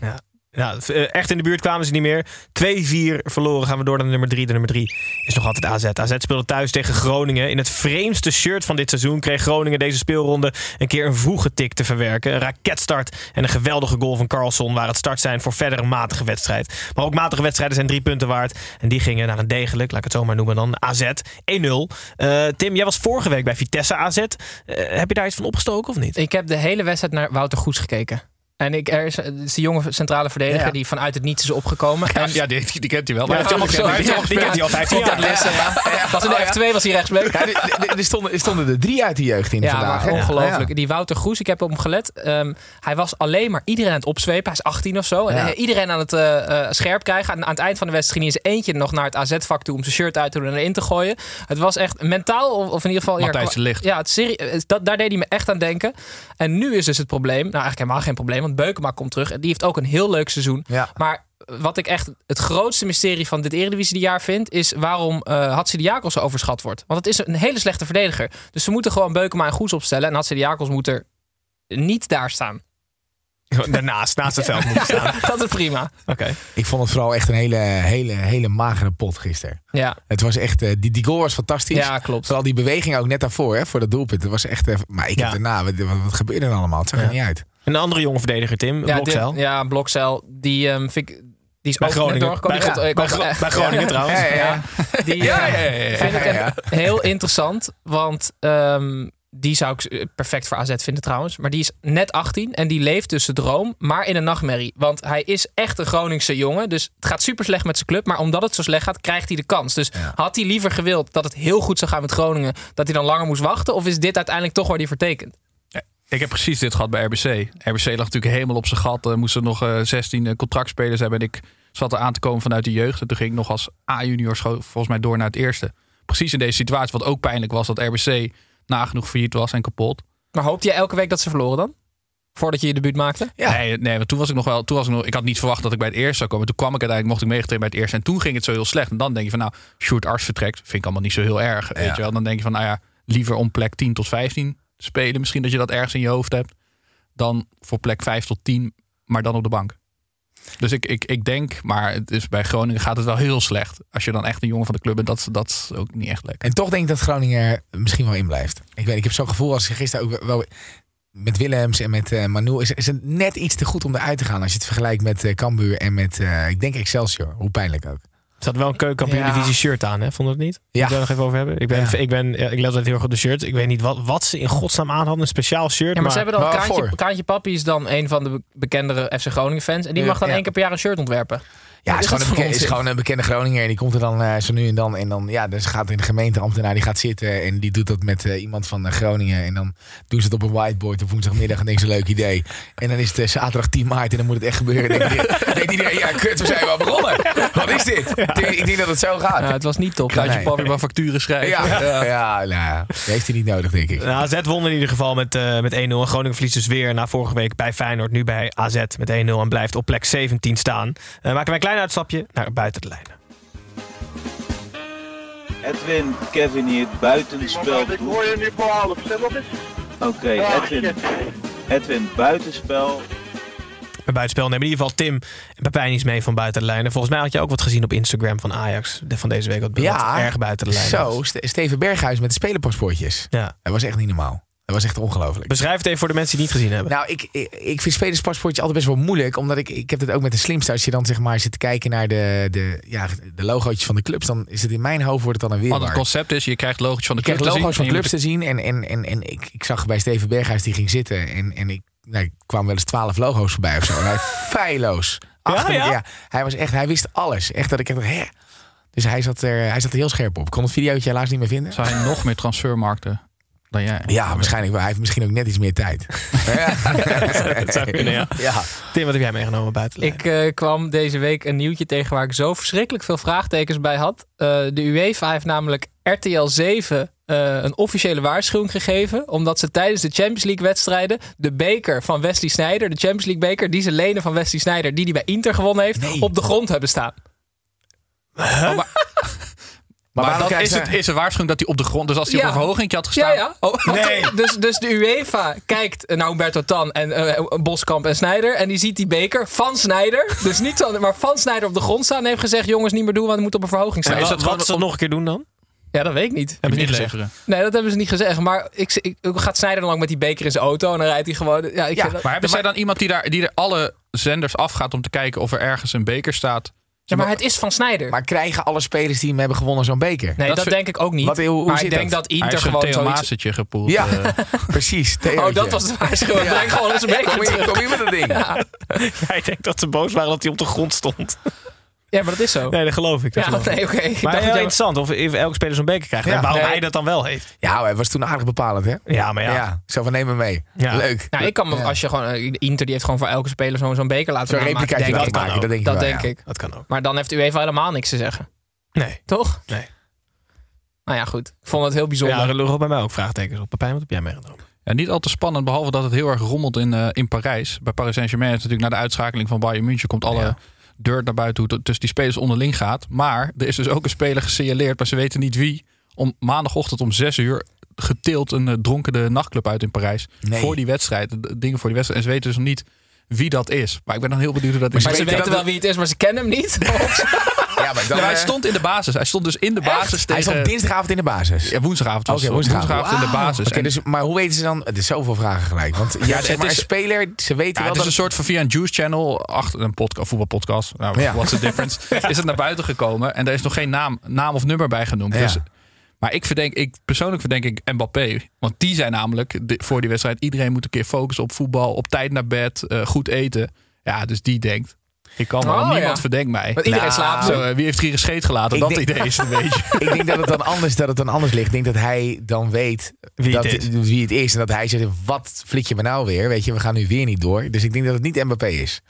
B: Eh, echt in de buurt kwamen ze niet meer. 2-4 verloren. Gaan we door naar nummer 3. De nummer 3 is nog altijd AZ. AZ speelde thuis tegen Groningen. In het vreemdste shirt van dit seizoen kreeg Groningen deze speelronde een keer een vroege tik te verwerken. Een raketstart en een geweldige goal van Carlson waren het start zijn voor verder een matige wedstrijd. Maar ook matige wedstrijden zijn drie punten waard. En die gingen naar een degelijk, laat ik het zo maar noemen dan, AZ 1-0. Eh, Tim, jij was vorige week bij Vitesse AZ. Eh, heb je daar iets van opgestoken of niet?
H: Ik heb de hele wedstrijd naar Wouter Goes gekeken. En ik, er is, het is die jonge centrale verdediger
B: Ja.
H: die vanuit het niets is opgekomen.
G: Ja,
H: En-
G: ja, die, die kent hij wel.
H: Ja,
G: Maar hij heeft allemaal
B: Die kent hij al 15 jaar.
H: Lessen. Was in de F2 was hij rechtsback.
F: Er- stonden, er stonden er drie uit de jeugd in
H: Ja,
F: vandaag.
H: maar ongelooflijk. Die Wouter Goes, ik heb op hem gelet. Ehm, hij was alleen maar iedereen aan het opzwepen. Hij is 18 of zo. En eh, iedereen aan het eh, eh, scherp krijgen. Aan, aan het eind van de wedstrijd ging hij eens eentje nog naar het AZ-vak toe om zijn shirt uit te doen en erin te gooien. Het was echt mentaal, of, of in ieder geval...
G: Matthijs de Ligt.
H: Ja, het serie, eh, dat, daar deed hij me echt aan denken. En nu is dus het probleem, nou eigenlijk helemaal geen probleem, Beukema komt terug. En die heeft ook een heel leuk seizoen.
F: Ja.
H: Maar wat ik echt het grootste mysterie van dit Eredivisie-jaar vind... is waarom eh Hatsidiakos zo overschat wordt. Want het is een hele slechte verdediger. Dus ze moeten gewoon Beukema en Goes opstellen. En Hatsidiakos moet er niet daar staan.
B: Daarnaast, naast het veld moeten staan.
H: Dat is prima.
B: Oké.
F: Ik vond het vooral echt een hele, hele, hele magere pot gisteren.
H: Ja,
F: Het was echt, eh, die, die goal was fantastisch.
H: ja klopt.
F: Vooral die beweging ook net daarvoor, hè, voor dat doelpunt. Dat was echt, eh, maar ik
B: Ja.
F: heb daarna, wat, wat, wat gebeurde er allemaal? Het zag er
B: Ja.
F: niet uit.
B: Een andere jonge verdediger, Tim.
H: Ja, dit- ja, Blokcel. Die ehm, vind ik... Die is
B: Bij Groningen.
H: doorgekomen.
B: Bij,
H: gaat- ik
B: bij, Groningen trouwens.
F: Ja, ja, ja.
H: Die
F: Ja,
H: eh,
F: ja, ja, ja.
H: vind ik
F: Ja, ja.
H: heel interessant. Want ehm, die zou ik eh, perfect voor AZ vinden trouwens. Maar die is net 18 en die leeft tussen droom, maar in een nachtmerrie. Want hij is echt een Groningse jongen. Dus het gaat super slecht met zijn club. Maar omdat het zo slecht gaat, krijgt hij de kans. Dus
F: Ja.
H: had hij liever gewild dat het heel goed zou gaan met Groningen, dat hij dan langer moest wachten? Of is dit uiteindelijk toch waar hij vertekent?
G: Ik heb precies dit gehad bij RBC. RBC lag natuurlijk helemaal op zijn gat. Er moesten nog eh, 16 eh, contractspelers hebben. En ik zat er aan te komen vanuit de jeugd. En toen ging ik nog als A-junior volgens mij door naar het eerste. Precies in deze situatie. Wat ook pijnlijk was dat RBC nagenoeg failliet was en kapot.
H: Maar hoopte je elke week dat ze verloren dan? Voordat je je debuut maakte?
F: Ja.
G: Nee, nee, want toen was ik nog wel. Toen was ik, nog, ik had niet verwacht dat ik bij het eerste zou komen. Toen kwam ik uiteindelijk, mocht ik meegetraind bij het eerste. En toen ging het zo heel slecht. En dan denk je van, nou, Sjoerd Ars vertrekt. Vind ik allemaal niet zo heel erg. Weet
F: Ja.
G: je wel. Dan denk je van, nou ja, liever om plek 10 tot 15 spelen. Misschien dat je dat ergens in je hoofd hebt. Dan voor plek 5 tot 10, maar dan op de bank. Dus ik, ik, ik denk, maar het is, bij Groningen gaat het wel heel slecht. Als je dan echt een jongen van de club bent, dat, dat is ook niet echt lekker.
F: En toch denk ik dat Groningen er misschien wel in blijft. Ik weet, ik heb zo'n gevoel als gisteren ook wel met Willems en met eh Manu is, is het net iets te goed om eruit te gaan als je het vergelijkt met eh Cambuur en met eh, ik denk Excelsior. Hoe pijnlijk ook.
B: Er zat wel een keukenkampioen
F: Ja.
B: divisie shirt aan, hè? Vond het niet?
F: Ja.
B: Moet je daar nog even over hebben? Ik ben,
F: Ja.
B: ik ben, ja, ik let altijd heel erg op de shirt. Ik weet niet wat, wat ze in godsnaam aan hadden. Een speciaal shirt.
H: Ja, maar,
B: maar
H: ze hebben dan
F: maar
H: Kraantje,
F: waarvoor?
H: Kraantje Papi is dan een van de be- bekendere FC Groningen fans. En die mag dan
F: ja.
H: één keer per jaar een shirt ontwerpen.
F: Ja,
H: Wat
F: is
H: is
F: gewoon, een bekende, is gewoon een bekende Groninger. En die komt er dan eh, zo nu en dan. En dan ja, dus gaat in de gemeenteambtenaar. Die gaat zitten en die doet dat met eh, iemand van eh, Groningen. En dan doen ze het op een whiteboard op woensdagmiddag. En denken ze een leuk idee. En dan is het zaterdag 10 maart en dan moet het echt gebeuren. Dan denkt iedereen, denkt iedereen, ja kut, we zijn wel begonnen. Wat is dit? Ik, denk, ik denk dat het zo gaat.
H: Ja, het was niet top.
G: Gaat je
F: nee.
G: papi maar facturen schrijven?
F: Ja, ja. nou, ja, dat heeft hij niet nodig, denk ik.
B: Nou, AZ won in ieder geval met, eh, met 1-0. En Groningen verliest dus weer na vorige week bij Feyenoord. Nu bij AZ met 1-0 en blijft op plek 17 staan. Eh, maken wij klein uitstapje naar buiten de lijnen.
I: Edwin, Kevin hier, buitenspel.
C: Ik hoor je nu voor half. Zeg nog eens.
I: Oké, Edwin, Edwin, buitenspel.
B: Bij buitenspel nemen in ieder geval Tim en Pepijn iets mee van buiten de lijnen. Volgens mij had je ook wat gezien op Instagram van Ajax. de- Van deze week wat,
F: Ja,
B: erg buiten de lijnen.
F: Zo, Ste- Steven Berghuis met de spelerpaspoortjes.
B: Ja.
F: Dat was echt niet normaal. Dat was echt ongelooflijk.
B: Beschrijf het even voor de mensen die het niet gezien hebben.
F: Nou, ik, ik, ik vind spelerspaspoortje altijd best wel moeilijk. Omdat ik, ik heb het ook met de slimste. Als je dan zeg maar zit te kijken naar de, de, ja, de logootjes van de clubs. Dan is het in mijn hoofd wordt het dan een
G: Want het concept is, je krijgt logo's van de
F: Ik kreeg
G: club te
F: logo's
G: zien.
F: van
G: en je
F: clubs te zien. En, en, en, en ik, ik zag bij Steven Berghuis die ging zitten. En, en ik nou, ik kwam wel eens twaalf logo's voorbij of zo. En hij feilloos. Achter
B: ja?
F: ja? Hij was echt, hij wist alles. Echt dat ik echt, hè. Dus hij zat, er, hij zat er heel scherp op. Ik kon het videootje helaas niet meer vinden.
G: Zou hij nog meer transfermarkten dan jij?
F: Ja, waarschijnlijk. Hij heeft misschien ook net iets meer tijd. ja.
B: Dat zou kunnen, ja.
F: ja.
B: Tim, wat heb jij meegenomen buiten?
H: Ik eh, kwam deze week een nieuwtje tegen waar ik zo verschrikkelijk veel vraagtekens bij had. Eh, de UEFA heeft namelijk RTL 7 eh, een officiële waarschuwing gegeven. Omdat ze tijdens de Champions League wedstrijden de beker van Wesley Sneijder, de Champions League beker, die ze lenen van Wesley Sneijder, die hij bij Inter gewonnen heeft,
F: Nee.
H: op de grond hebben staan.
G: Maar,
F: waarom
G: dat is, het, is een waarschuwing dat hij op de grond... Dus als hij
H: Ja.
G: op een verhoging had gestaan...
H: Ja, ja.
G: Oh,
B: Nee.
H: Dus, dus de UEFA kijkt naar Humberto Tan en eh, Boskamp en Snijder. En die ziet die beker van Snijder. Dus niet van, maar van Snijder op de grond staan. En heeft gezegd: jongens, niet meer doen, want het moet op een verhoging staan.
B: En
G: is dat
B: wat ze
G: op-
B: nog een keer doen dan?
H: Ja, dat weet ik niet.
B: Hebben ze niet gezegd.
G: leveren.
H: Nee, dat hebben ze niet gezegd. Maar ik, ik, gaat Snijder dan ook met die beker in zijn auto en dan rijdt hij gewoon. Ja, ik
F: Ja,
H: vind dat-
G: Maar hebben zij dan iemand die, daar, die er alle zenders afgaat om te kijken of er ergens een beker staat?
H: Ja, maar het is van Snijder.
F: Maar krijgen alle spelers die hem hebben gewonnen zo'n beker?
H: nee,
G: dat
H: denk ik ook niet.
F: Wat- hoe- hoe
H: maar
F: zit
H: ik denk
F: dat?
H: dat,
G: Hij
H: Inter
G: een
H: gewoon zoiets...
G: Maasetje gepoeld.
F: Ja,
G: eh.
F: precies.
H: Oh, dat was de waarschuwing.
F: Ja.
H: Breng gewoon eens een beker
F: Kom hier,
H: terug.
F: kom hier met dat ding.
B: Jij denkt dat ze boos waren dat hij op de grond stond.
H: Ja, maar dat is zo.
B: Nee, dat geloof ik. Dat
H: ja,
B: geloof
H: nee, oké. Ik
B: Maar
H: dacht
B: heel
H: dat
B: interessant of of elke speler zo'n beker krijgt.
F: Ja.
B: en waarom
H: Nee.
B: hij dat dan wel heeft.
F: Ja, hij was toen aardig bepalend, hè?
B: Ja, maar
F: Ja.
B: ja.
F: Zo van, neem me mee.
B: Ja.
F: Leuk.
H: Nou, ik kan me,
F: Ja.
H: als je gewoon, eh, Inter die heeft gewoon voor elke speler zo'n zo'n beker laten
F: Zo'n
H: maken.
F: replicaatje
H: denk ik.
B: kan
F: maken,
B: ook.
F: dat denk ik
H: Dat
F: wel,
H: denk
F: ja.
H: ik.
B: Dat kan ook.
H: Maar dan heeft UEFA helemaal niks te zeggen.
B: Nee.
H: Toch?
B: Nee.
H: Nou ja, goed. Ik vond het heel bijzonder.
B: Ja, er liggen bij mij ook vraagtekens op. Pepijn, wat heb jij meegenomen?
G: Ja, niet al te spannend, behalve dat het heel erg rommelt in, eh, in Parijs. Bij Paris Saint-Germain is natuurlijk na de uitschakeling van Bayern München komt alle
F: Ja.
G: Dirt naar buiten hoe het tussen die spelers onderling gaat. Maar er is dus ook een speler gesignaleerd, maar ze weten niet wie. Om maandagochtend om 6 uur getild een uh, dronkene nachtclub uit in Parijs.
F: Nee.
G: Voor die wedstrijd, dingen voor die wedstrijd. En ze weten dus nog niet wie dat is. Maar ik ben dan heel benieuwd hoe dat is.
H: maar ze
F: weten dat
H: wel wie het is, maar ze kennen hem niet.
F: Ja, maar dan,
G: hij
F: eh,
G: stond in de basis. Hij stond dus in de basis
F: Hij
G: tegen...
F: stond dinsdagavond in de basis.
G: Ja, woensdagavond was
F: Oké,
G: het.
F: woensdagavond.
G: in de basis.
F: Oké, dus, maar hoe weten ze dan? Er is zoveel vragen gelijk. Want ja,
G: het
F: zeg maar,
G: is-
F: een speler, ze weten
G: Ja,
F: wel
G: het is een soort van via een Juice Channel, achter een podcast, voetbalpodcast. Nou,
F: Ja.
G: what's the difference? Is het naar buiten gekomen en er is nog geen naam, naam of nummer bij genoemd.
F: Ja.
G: Dus, maar ik verdenk, ik persoonlijk verdenk ik Mbappé. Want die zijn namelijk voor die wedstrijd. Iedereen moet een keer focussen op voetbal, op tijd naar bed, eh, goed eten. Ja, dus die denkt. Ik kan wel,
H: Oh,
G: niemand
H: ja.
G: verdenkt mij.
H: Want iedereen
F: Nou,
H: slaapt
G: Zo, eh, wie heeft hier gescheet gelaten?
F: Ik
G: dat
F: denk-
G: idee is een beetje.
F: Ik denk dat het dan anders, dat het dan anders ligt. Ik denk dat hij dan weet
B: Wie
F: dat,
B: het is.
F: wie het is. En dat hij zegt, wat flik je me nou weer? Weet je, we gaan nu weer niet door. Dus ik denk dat het niet Mbappé is.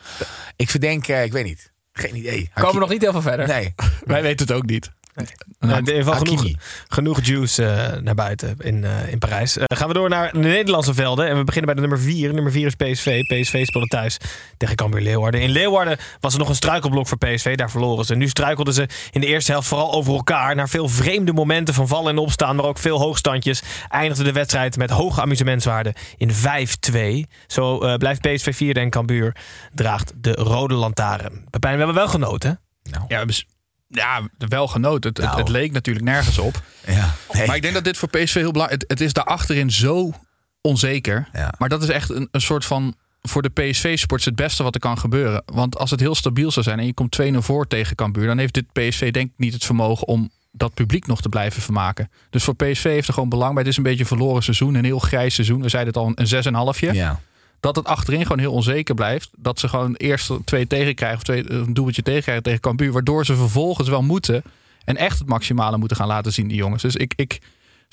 F: Ik verdenk, eh, ik weet niet. Geen idee.
H: Komen we nog niet heel veel verder.
F: Nee.
G: Wij weten het ook niet.
B: Nou, in ieder geval genoeg, genoeg juice eh, naar buiten in, eh, in Parijs. Eh, gaan we door naar de Nederlandse velden. En we beginnen bij de nummer 4. Nummer 4 is PSV. PSV speelde thuis tegen Cambuur Leeuwarden. In Leeuwarden was er nog een struikelblok voor PSV. Daar verloren ze. Nu struikelden ze in de eerste helft vooral over elkaar. Naar veel vreemde momenten van vallen en opstaan. Maar ook veel hoogstandjes. Eindigde de wedstrijd met hoge amusementswaarde in 5-2. Zo blijft PSV vierde en Cambuur draagt de rode lantaarn. Pepijn, we hebben wel genoten. hè?
G: Ja, we ja, wel genoten. Het,
F: Nou.
G: het leek natuurlijk nergens op.
F: Ja. Nee.
G: Maar ik denk dat dit voor PSV heel belangrijk is. Het, het is daar achterin zo onzeker.
F: Ja.
G: Maar dat is echt een, een soort van... Voor de PSV-sports het beste wat er kan gebeuren. Want als het heel stabiel zou zijn en je komt 2-0 voor tegen Cambuur... dan heeft dit PSV denk ik niet het vermogen om dat publiek nog te blijven vermaken. Dus voor PSV heeft er gewoon belang bij. Het is een beetje een verloren seizoen, een heel grijs seizoen. We zeiden het al, een 6,5.
F: Ja.
G: Dat het achterin gewoon heel onzeker blijft. Dat ze gewoon eerst twee tegenkrijgen of twee, een doeltje tegenkrijgen tegen Cambuur. Waardoor ze vervolgens wel moeten en echt het maximale moeten gaan laten zien, die jongens. Dus ik, ik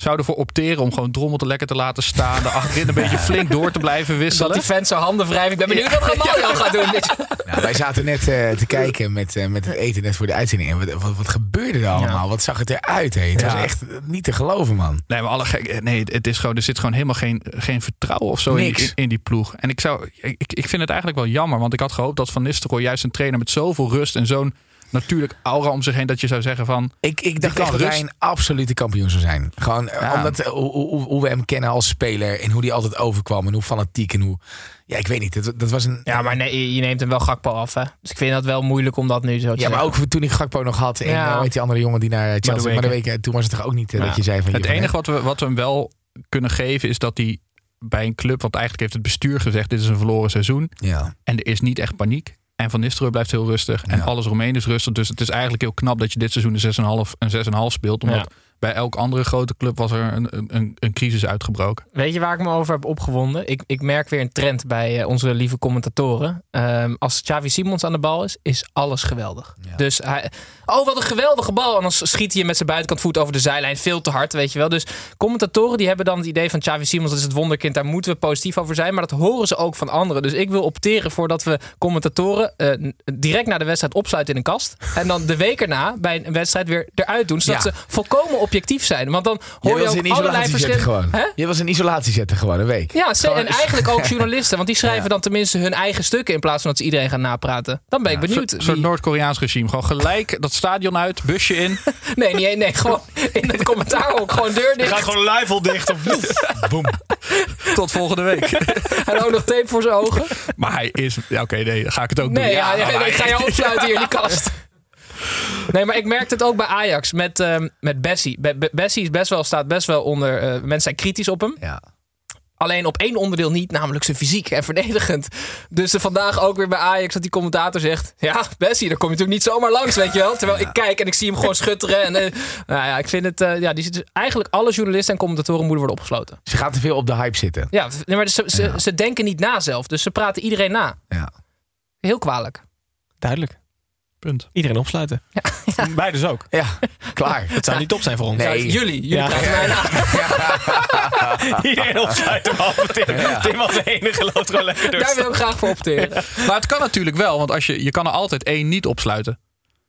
G: zou ervoor opteren om gewoon Drommel te lekker te laten staan. De achterin een beetje flink door te blijven
H: Dat
G: wisselen.
H: die fans zijn handen wrijven. Ik ben benieuwd wat Ramaljo gaat doen.
F: Nou, wij zaten net eh, te kijken met, eh, met het eten net voor de uitzending. En wat, wat, wat gebeurde er allemaal? Wat zag het eruit? Hé? Het
G: Ja.
F: was echt niet te geloven, man.
G: Nee, maar alle gek, nee, het is gewoon, er zit gewoon helemaal geen, geen vertrouwen of zo in, in die ploeg. En ik, zou, ik, ik vind het eigenlijk wel jammer, want ik had gehoopt dat Van Nistelrooy juist een trainer met zoveel rust en zo'n natuurlijk aura om zich heen, dat je zou zeggen van...
F: Ik, ik dacht echt dat hij
G: rust-
F: een absolute kampioen zou zijn. Gewoon eh,
G: Ja.
F: omdat eh, hoe, hoe, hoe we hem kennen als speler. En hoe hij altijd overkwam. En hoe fanatiek en hoe... Ja, ik weet niet. Dat, dat was een...
H: Ja, maar nee, je neemt hem wel Gakpo af, hè. Dus ik vind dat wel moeilijk om dat nu zo te
F: Ja, maar ook toen ik Gakpo nog had. En
H: Ja.
F: weet die andere jongen die naar Chelsea... Maar de week, toen was het toch ook niet eh,
H: Ja.
F: dat je zei van...
G: Het
F: joh,
G: enige wat we, wat we hem wel kunnen geven is dat hij bij een club, want eigenlijk heeft het bestuur gezegd: dit is een verloren seizoen.
F: Ja.
G: En er is niet echt paniek. En Van Nistelrooy blijft heel rustig. En
F: Ja.
G: alles eromheen is rustig. Dus het is eigenlijk heel knap dat je dit seizoen een 6,5 een 6,5 speelt. Omdat
H: Ja.
G: bij elk andere grote club was er een, een, een crisis uitgebroken.
H: Weet je waar ik me over heb opgewonden? Ik, ik merk weer een trend bij eh, onze lieve commentatoren. Ehm, als Xavi Simons aan de bal is, is alles geweldig. Dus hij... Oh, wat een geweldige bal. En dan schiet hij met zijn buitenkant voet over de zijlijn. Veel te hard, weet je wel. Dus commentatoren die hebben dan het idee van Xavi Simons... dat is het wonderkind, daar moeten we positief over zijn. Maar dat horen ze ook van anderen. Dus ik wil opteren voordat we commentatoren... eh, direct na de wedstrijd opsluiten in een kast. En dan de week erna bij een wedstrijd weer eruit doen. Zodat
F: Ja.
H: ze volkomen objectief zijn. Want dan hoor je
F: was
H: ook
F: in
H: allerlei
F: isolatie zetten
H: verschillende...
F: gewoon.
H: Hè?
F: Je was in isolatie zetten gewoon een week.
H: Ja, ze-
F: Gewoon-
H: en eigenlijk ook journalisten. Want die schrijven
F: Ja.
H: dan tenminste hun eigen stukken... in plaats van dat ze iedereen gaan napraten. Dan ben ik benieuwd.
G: Een soort
H: wie-
G: Noord-Koreaans regime. Gewoon gelijk dat stadion uit, busje in.
H: Nee, nee, nee, gewoon in het commentaar ook. Gewoon deur
B: Je gaat
H: dicht.
B: gewoon live al dicht. Of
F: Boom.
G: Tot volgende week.
H: En ook nog tape voor zijn ogen.
G: Maar hij is... Ja, Oké, nee, dan ga ik het ook
H: Nee,
G: doen.
H: ja, ja,
G: maar
H: ik ga
G: hij-
H: jou opsluiten hier in die kast. Nee, maar ik merkte het ook bij Ajax met, ehm, met Bessie. Be- Be- Bessie is best wel, staat best wel onder... eh, mensen zijn kritisch op hem.
F: Ja.
H: Alleen op één onderdeel niet, namelijk zijn fysiek en verdedigend. Dus er vandaag ook weer bij Ajax dat die commentator zegt... Ja, Bessie, daar kom je natuurlijk niet zomaar langs, weet je wel. Terwijl ik kijk en ik zie hem gewoon schutteren. En, eh, nou ja, ik vind het... eh, ja, die zit, eigenlijk alle journalisten en commentatoren moeten worden opgesloten.
F: Ze gaat te veel op de hype zitten.
H: Ja, maar ze, ze, ze denken niet na zelf. Dus ze praten iedereen na.
F: Ja.
H: Heel kwalijk.
B: Duidelijk.
G: Punt.
B: Iedereen opsluiten. Wij dus ook.
F: Ja, klaar.
B: Het zou niet top zijn voor ons.
F: Nee.
H: Jullie, jullie
B: Ja.
H: praten mij na.
B: Iedereen opsluiten behalve Tim. Tim was de enige loopt gewoon lekker door.
H: Daar wil ik graag voor opteren.
G: Maar het kan natuurlijk wel, want als je, je kan er altijd één niet opsluiten.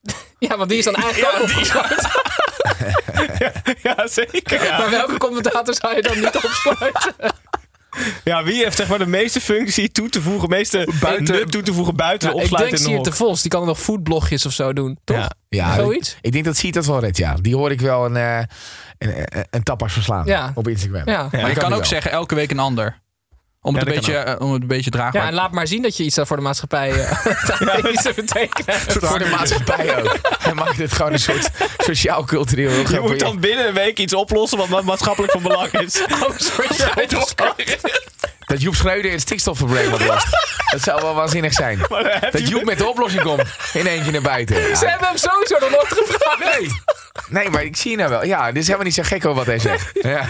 H: Ja, want die is dan eigenlijk ook
B: die-
H: opgesloten.
B: Ja, zeker. Ja.
H: Maar welke commentator zou je dan niet opsluiten?
B: Ja, wie heeft zeg maar de meeste functie toe te voegen, meeste
G: Buiten-
B: nut toe te voegen buiten
H: Nou, ik denk
B: opsluiten in
H: Siert
B: de
H: de Vos. Die kan nog foodblogjes of zo doen, toch?
B: Ja.
F: Ja,
H: Zoiets?
F: Ik, ik denk dat Siet dat wel redt, ja. Die hoor ik wel een, eh, een, een, een tapas verslaan
H: Ja.
F: op Instagram.
H: Ja.
G: maar je kan, ook
F: wel.
G: zeggen elke week een ander. Om het,
B: Ja,
G: een, beetje, eh, om het een beetje draagbaar
H: Ja, en laat maar zien dat je iets voor de maatschappij uh, iets te betekenen.
F: Voor de maatschappij ook. Hij maakt het gewoon een soort sociaal-cultureel. heel
B: Je moet dan binnen een week iets oplossen wat ma- maatschappelijk van belang is.
H: Oh, sorry.
F: Dat Joep Schreuder het stikstofprobleem oplost. Dat zou wel waanzinnig zijn. Dat Joep met de oplossing komt. In eentje naar buiten.
H: Ze hebben hem sowieso nog nooit gevraagd.
F: Nee. Nee, maar ik zie nou wel. Ja, dit is helemaal niet zo gek hoor wat hij zegt. Ja.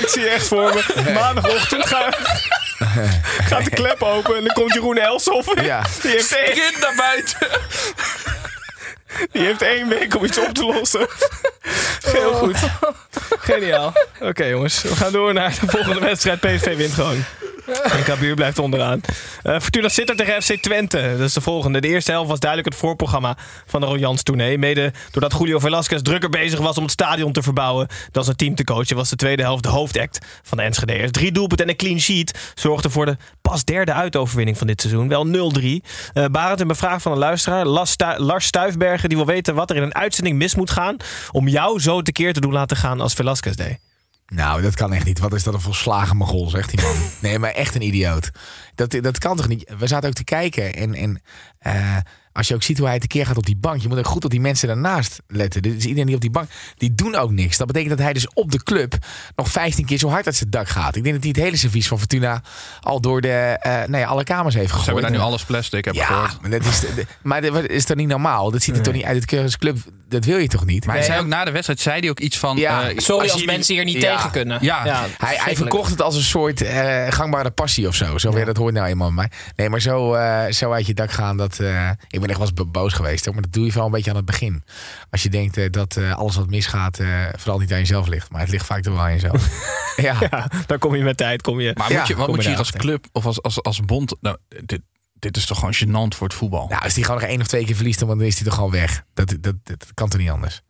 B: Ik zie echt voor me. Maandagochtend ga, gaat de klep open en dan komt Jeroen Elsoff.
F: Ja.
B: Die heeft
G: naar buiten.
B: Die heeft één week om iets op te lossen. Heel goed. Geniaal. Oké jongens, we gaan door naar de volgende wedstrijd. PSV wint gewoon. En Kabuur blijft onderaan. Eh Fortuna Sittard tegen FC Twente. Dat is de volgende. De eerste helft was duidelijk het voorprogramma van de Royals tournee. Mede doordat Julio Velasquez drukker bezig was om het stadion te verbouwen dan zijn team te coachen, was de tweede helft de hoofdact van de Enschede'ers. Drie doelpunten en een clean sheet zorgden voor de pas derde uitoverwinning van dit seizoen. Wel 0-3. Eh Barend, een vraag van een luisteraar. Lars Stuifbergen die wil weten wat er in een uitzending mis moet gaan om jou zo tekeer te doen laten gaan als Velasquez deed.
F: Nou, dat kan echt niet. Wat is dat een volslagen mogol, zegt die man. Nee, maar echt een idioot. Dat, dat kan toch niet? We zaten ook te kijken. En, en eh, als je ook ziet hoe hij tekeer gaat op die bank. Je moet ook goed op die mensen daarnaast letten. Dus iedereen die op die bank, die doen ook niks. Dat betekent dat hij dus op de club nog 15 keer zo hard uit zijn dak gaat. Ik denk dat hij het hele servies van Fortuna al door de, eh nou ja, alle kamers heeft
G: Ze
F: gegooid.
G: hebben daar nu alles plastic, heb ik
F: ja,
G: gehoord.
F: maar dat is, maar dat is toch niet normaal? Dat ziet er toch niet uit. Het Club, dat wil je toch niet?
G: Maar hij zei ook na de wedstrijd, zei hij ook iets van...
F: Ja,
G: eh,
H: Sorry als, mensen hier niet
F: Ja.
H: tegen kunnen.
G: Ja.
F: Hij, verkocht het als een soort eh, gangbare passie of zo. Zo weer, dat hoort nou eenmaal mij. Nee, maar zo, zo uit je dak gaan, dat, eh, ik ben echt wel eens bo- boos geweest. Hoor, maar dat doe je vooral een beetje aan het begin. Als je denkt eh, dat eh, alles wat misgaat, eh, vooral niet aan jezelf ligt. Maar het ligt vaak toch wel aan jezelf. ja.
B: Ja, dan kom je met tijd. Kom je,
G: Maar
F: Ja,
G: moet je, wat
B: kom
G: moet
B: je
G: hier als club of als, als, als bond... Nou, dit, dit is toch gewoon gênant voor het voetbal.
F: Nou, als die gewoon nog één of twee keer verliest, dan is hij toch al weg. Dat, dat, dat, dat kan toch niet anders?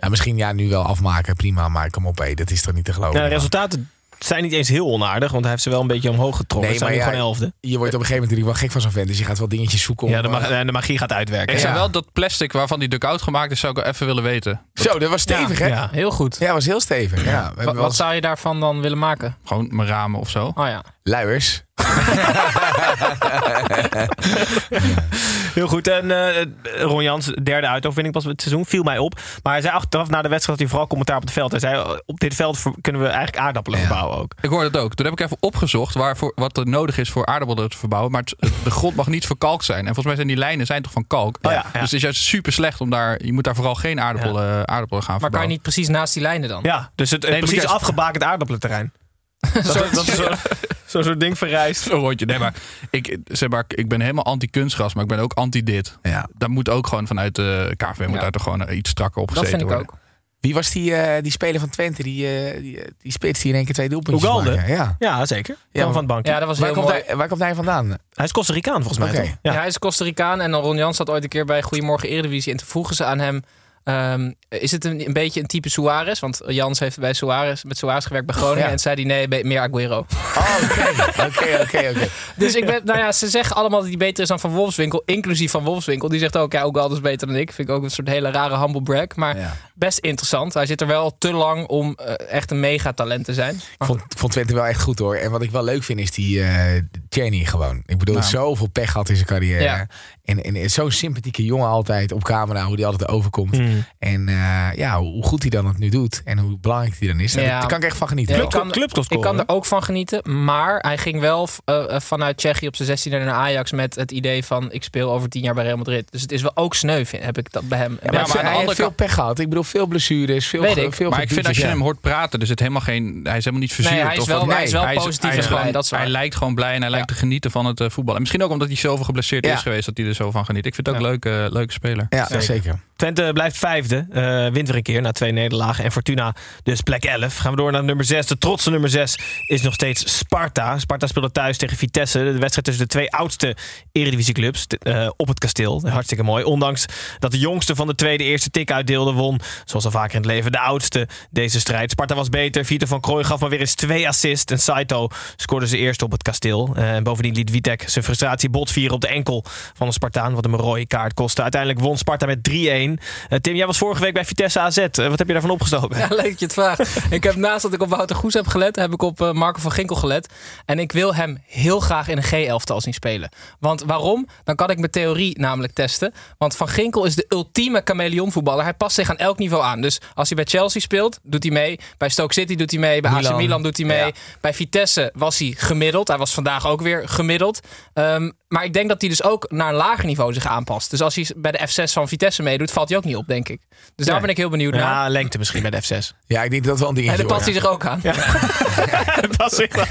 F: Ja, misschien ja, nu wel afmaken, prima. Maar kom op, hé, dat is toch niet te geloven?
B: Ja, de
F: man.
B: resultaten zijn niet eens heel onaardig, want hij heeft ze wel een beetje omhoog getrokken.
F: Nee,
B: maar
F: ja,
B: gewoon elfde.
F: Je wordt op een gegeven moment natuurlijk wel gek van zo'n vent. Dus je gaat wel dingetjes zoeken om...
B: Ja, de,
F: eh,
B: de magie gaat uitwerken.
G: Ik
B: Ja.
G: zou wel dat plastic waarvan die dugout gemaakt is, zou ik wel even willen weten.
F: Zo, dat was stevig, hè? Ja,
B: Ja.
H: Heel goed.
F: was heel stevig. Ja, we
H: Wat, wat zou je daarvan dan willen maken?
G: Gewoon mijn ramen of zo.
H: Oh ja.
F: luiers.
B: Heel goed. En eh Ron Jans, derde uitoverwinning pas het seizoen, viel mij op. Maar hij zei achteraf na de wedstrijd dat hij vooral commentaar op het veld. Hij zei, op dit veld kunnen we eigenlijk aardappelen
F: Ja.
B: verbouwen ook.
G: Ik hoorde het ook. Toen heb ik even opgezocht waarvoor, wat er nodig is voor aardappelen te verbouwen. Maar het- de grond mag niet verkalkt zijn. En volgens mij zijn die lijnen zijn toch van kalk.
B: Oh ja, ja.
G: Dus het is juist super slecht om daar... Je moet daar vooral geen aardappelen, aardappelen gaan
H: Maar kan je
G: verbouwen.
H: niet precies naast die lijnen dan?
B: Ja, dus het, het
G: Nee, moet
B: precies afgebakend aardappelenterrein. Dat, dat, dat is zo- zo'n soort ding verrijst.
G: Zo'n rondje. Nee, maar ik, zeg maar ik ben helemaal anti-kunstgras, maar ik ben ook anti-dit.
F: Ja.
G: Daar moet ook gewoon vanuit de KVB moet
H: Ja.
G: daar toch gewoon eh, iets strakker op
H: dat
G: gezeten
H: vind ik
G: worden.
H: ook.
F: Wie was die, eh, die speler van Twente? Die, eh, die, die spits die in één keer twee doelpuntjes
B: Ugalde?
F: maken? Ja.
B: Ja, zeker.
F: Ja,
B: van het bankje.
H: Ja, dat was
F: Waar
H: heel
F: komt,
H: mooi.
F: hij, waar komt hij vandaan?
B: Hij is Costa Ricaan volgens mij?
H: Ja.
B: Ja.
H: hij is Costa Ricaan en dan Ron Jans zat ooit een keer bij Goedemorgen Eredivisie. En toen vroegen ze aan hem, ehm, is het een, een beetje een type Suarez? Want Jans heeft bij Suarez, met Suarez gewerkt bij Groningen.
F: Ja.
H: En zei hij, nee, meer Aguero.
F: Oh, oké. Oké, oké.
H: Dus ik ben, nou ja, ze zeggen allemaal dat hij beter is dan Van Wolfswinkel. Inclusief Van Wolfswinkel. Die zegt ook, ja, Ugalde is beter dan ik. Vind ik ook een soort hele rare humble brag. Maar
F: Ja.
H: best interessant. Hij zit er wel te lang om eh, echt een megatalent te zijn.
F: Ik vond, vond Twente wel echt goed hoor. En wat ik wel leuk vind is die eh Cheney gewoon. Ik bedoel,
G: Nou.
F: zoveel pech gehad in zijn carrière.
H: Ja.
F: En, en zo'n sympathieke jongen altijd op camera, hoe die altijd overkomt.
B: Hmm.
F: En eh, ja, hoe goed hij dan het nu doet. En hoe belangrijk hij dan is.
H: Ja.
F: Daar kan ik echt van genieten.
H: Ja, ik kan-
B: Clubtopscorer,
H: Ik kan er ook van genieten. Maar hij ging wel eh, eh, vanuit Tsjechië op zijn 16e naar Ajax met het idee van ik speel over tien jaar bij Real Madrid. Dus het is wel ook sneu, vind, heb ik dat bij hem.
F: Ja, maar, hij heeft veel pech gehad. Ik bedoel, veel blessures, veel,
H: Weet
F: ge-
H: ik.
F: veel
G: Maar ik vind als je hem hoort praten, er zit helemaal geen, hij is helemaal niet verzuurd.
H: Nee, hij is
G: of
H: wel,
G: wat-
H: hij is wel
G: hij is-
H: positief
G: hij is
H: blij. Dat.
G: Hij lijkt gewoon blij en hij lijkt te genieten van het voetbal. En misschien ook omdat hij zoveel geblesseerd
F: Ja.
G: is geweest, dat hij er zo van geniet. Ik vind het ook
H: Ja.
G: leuk, eh, leuke speler.
F: Ja, zeker.
B: Twente blijft vijfde. eh, wint weer een keer na twee nederlagen. En Fortuna dus plek 11. Gaan we door naar nummer 6. De trotse nummer 6 is nog steeds Sparta. Sparta speelde thuis tegen Vitesse. De wedstrijd tussen de twee oudste eredivisieclubs eh, op het kasteel. Hartstikke mooi. Ondanks dat de jongste van de tweede eerste tik uitdeelde, won, zoals al vaker in het leven, de oudste deze strijd. Sparta was beter. Vito van Krooi gaf maar weer eens twee assists. En Saito scoorde ze eerst op het kasteel. Eh, En bovendien liet Witek zijn frustratie botvieren op de enkel van de Spartaan. Wat hem een rode kaart kostte. Uiteindelijk won Sparta met 3-1. Eh, Tim, jij was vorige week bij Vitesse AZ. Eh, wat heb je daarvan opgestoken?
H: Ja, leuk dat je het vraagt. ik heb naast dat ik op Wouter Goes heb gelet, heb ik op eh, Marco van Ginkel gelet. En ik wil hem heel graag in een G-elftal zien spelen. Want waarom? Dan kan ik mijn theorie namelijk testen. Want Van Ginkel is de ultieme chameleon voetballer. Hij past zich aan elk niveau aan. Dus als hij bij Chelsea speelt, doet hij mee. Bij Stoke City doet hij mee. Bij AC
F: Milan.
H: Milan doet hij mee.
F: Ja.
H: Bij Vitesse was hij gemiddeld. Hij was vandaag ook weer gemiddeld. Ehm, maar ik denk dat hij dus ook naar een lager niveau zich aanpast. Dus als hij bij de F6 van Vitesse meedoet, valt hij ook niet op, denk ik. Dus daar ben ik heel benieuwd naar.
B: Ja, lengte misschien bij de F6.
F: Ja, ik denk dat wel een dingetje
H: En daar past hij zich ook aan.
B: Echt-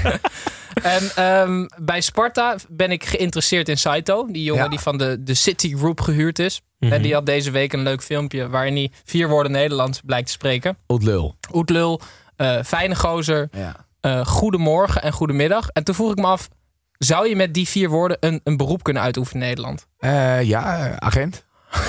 H: En ehm, bij Sparta ben ik geïnteresseerd in Saito. Die jongen
F: Ja.
H: die van de, de City Group gehuurd is.
B: Mhm.
H: En die had deze week een leuk filmpje waarin hij vier woorden Nederlands blijkt te spreken.
F: Oud lul.
H: Oetlul, eh fijne gozer,
F: Ja.
H: eh, goedemorgen en goedemiddag. En toen vroeg ik me af, zou je met die vier woorden een, een beroep kunnen uitoefenen in Nederland?
F: Eh, ja, agent.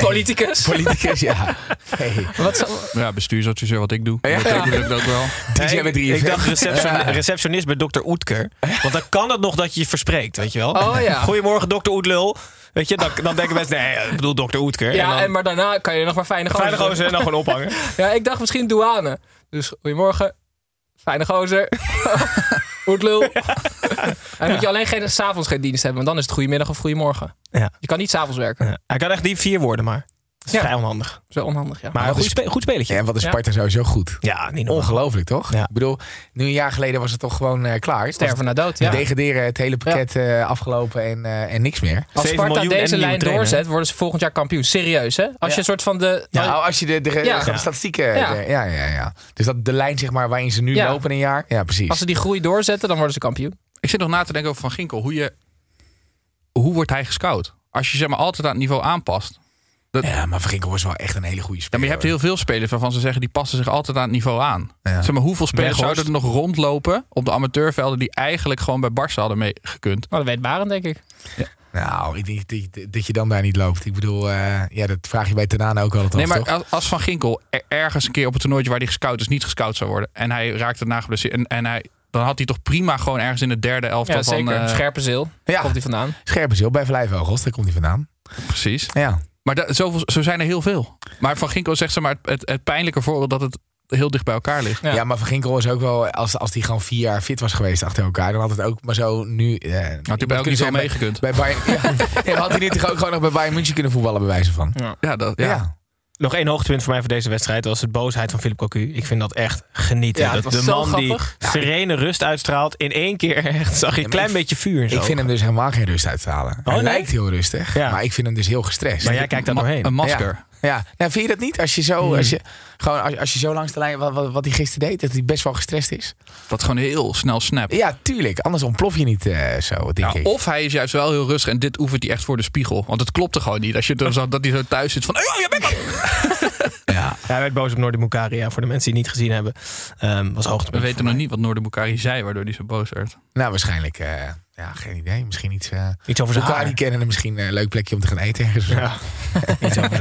H: Politicus?
F: Politicus, ja. Hey.
H: Wat zou-
G: Ja, bestuursadviseur wat ik doe.
F: Ja.
G: Dat betekent dat ook wel.
F: DJ met drie
B: ik dacht
F: FM.
B: reception-
F: Ja.
B: receptionist bij dokter Oetker. Want dan kan het nog dat je je verspreekt, weet je wel.
H: Oh ja.
B: Goedemorgen, dokter Oetlul. Weet je, dan, dan denken mensen, nee, ik bedoel dokter Oetker.
H: Ja,
B: en
H: en maar daarna kan je nog maar fijne gozer.
B: fijne gozer en dan gewoon ophangen.
H: Ja, ik dacht misschien douane. Dus goedemorgen, fijne gozer. Oetlul. En dan moet je alleen geen, s'avonds geen dienst hebben, want dan is het goedemiddag of goedemorgen.
B: Ja.
H: Je kan niet s'avonds werken.
B: Ja, Hij kan echt die vier woorden, maar dat is
H: Ja.
B: vrij onhandig.
H: Zo onhandig, ja.
B: Maar een goed, spe- goed spelletje.
F: En wat is
H: Ja.
F: Sparta sowieso goed.
B: Ja, niet normaal.
F: Ongelooflijk, toch?
B: Ja.
F: Ik bedoel, nu een jaar geleden was het toch gewoon eh, klaar.
H: Sterven naar dood, ja.
F: Degraderen, het hele pakket eh, afgelopen en, eh, en niks meer.
H: Als
B: 7
H: Sparta deze lijn doorzet, worden ze volgend jaar kampioen. Serieus, hè? Als
B: Ja.
H: je een soort van de...
F: Nou, als je de, de, de
H: Ja.
F: statistieken...
H: Ja.
F: de- ja, ja, ja. Dus dat de lijn zeg maar, waarin ze nu
H: Ja.
F: lopen in een jaar. Ja, precies.
H: Als ze die groei doorzetten, dan worden ze kampioen.
G: Ik zit nog na te denken over Van Ginkel. Hoe, je, hoe wordt hij gescout? Als je zeg maar altijd aan het niveau aanpast.
F: Ja, maar Verginkel was wel echt een hele goede
G: Ja,
F: speler.
G: maar je hebt heel veel spelers waarvan ze zeggen die passen zich altijd aan het niveau aan.
F: Ja.
G: Zeg maar, hoeveel spelers
B: Weghorst.
G: zouden er nog rondlopen op de amateurvelden die eigenlijk gewoon bij Barça hadden mee gekund?
H: Nou, dat weet Barend, denk ik.
F: Nou, ik denk dat- dat je dan daar niet loopt. Ik bedoel, eh, ja, dat vraag je bij Tenane ook altijd
G: Nee,
F: af,
G: maar
F: toch?
G: als, Van Ginkel er- ergens een keer op het toernootje waar hij gescout is, niet gescout zou worden. En hij raakt erna geblesseerd. En, en hij, dan had hij toch prima gewoon ergens in het derde elftal
H: Ja,
G: van...
H: zeker.
G: eh,
H: Scherpe zeel.
F: Ja.
H: Komt hij vandaan.
F: Scherpe zil bij Vlijvogels, daar komt hij vandaan.
G: precies.
F: Ja.
G: Maar da, zoveel, zo zijn er heel veel. Maar Van Ginkel zegt ze maar het, het, het pijnlijke voorbeeld dat het heel dicht bij elkaar ligt.
H: Ja.
F: Ja. maar Van Ginkel is ook wel, als, als die gewoon vier jaar fit was geweest achter elkaar, dan had het ook maar zo nu. Eh,
G: Had hij bij ook niet zo meegekund.
F: Bij Bayern, ja, ja, dan had hij toch ook gewoon nog bij Bayern München kunnen voetballen, bij wijze van.
G: Ja, dat,
F: Ja.
B: Nog één hoogtepunt voor mij voor deze wedstrijd was de boosheid van Philip Cocu. Ik vind dat echt genieten.
H: Ja,
B: dat de
H: zo
B: man
H: grappig.
B: die serene rust uitstraalt. In één keer echt zag je een klein beetje vuur. in zijn
F: Ik vind hem dus helemaal geen rust uitstralen. hij
B: nee?
F: lijkt heel rustig,
B: Ja.
F: maar ik vind hem dus heel gestrest.
B: Maar jij kijkt daar doorheen.
G: Een masker.
F: Ja, nou, vind je dat niet? Als je zo,
B: Hmm.
F: als je, gewoon, als, als je zo langs de lijn, wat, wat, wat hij gisteren deed, dat hij best wel gestrest is.
G: Dat gewoon heel snel snapt.
F: Ja, tuurlijk. Anders ontplof je niet eh, zo, denk
G: Ja,
F: ik.
G: of hij is juist wel heel rustig en dit oefent hij echt voor de spiegel. Want het klopte gewoon niet. Als je zo, dat hij zo thuis zit van... Oh, je bent
F: Ja.
B: Hij werd boos op Noordi Mukaria. Voor de mensen die het niet gezien hebben. Ehm, was
G: We
B: hoogtepunt.
G: weten
B: voor
G: nog niet wat Noorderbukari zei, waardoor hij zo boos werd.
F: Nou, waarschijnlijk, eh, ja, geen idee. Misschien iets. eh
B: Iets over zijn
F: elkaar
B: haar.
F: niet kennen en misschien een leuk plekje om te gaan eten. ergens.
B: Ja. Iets over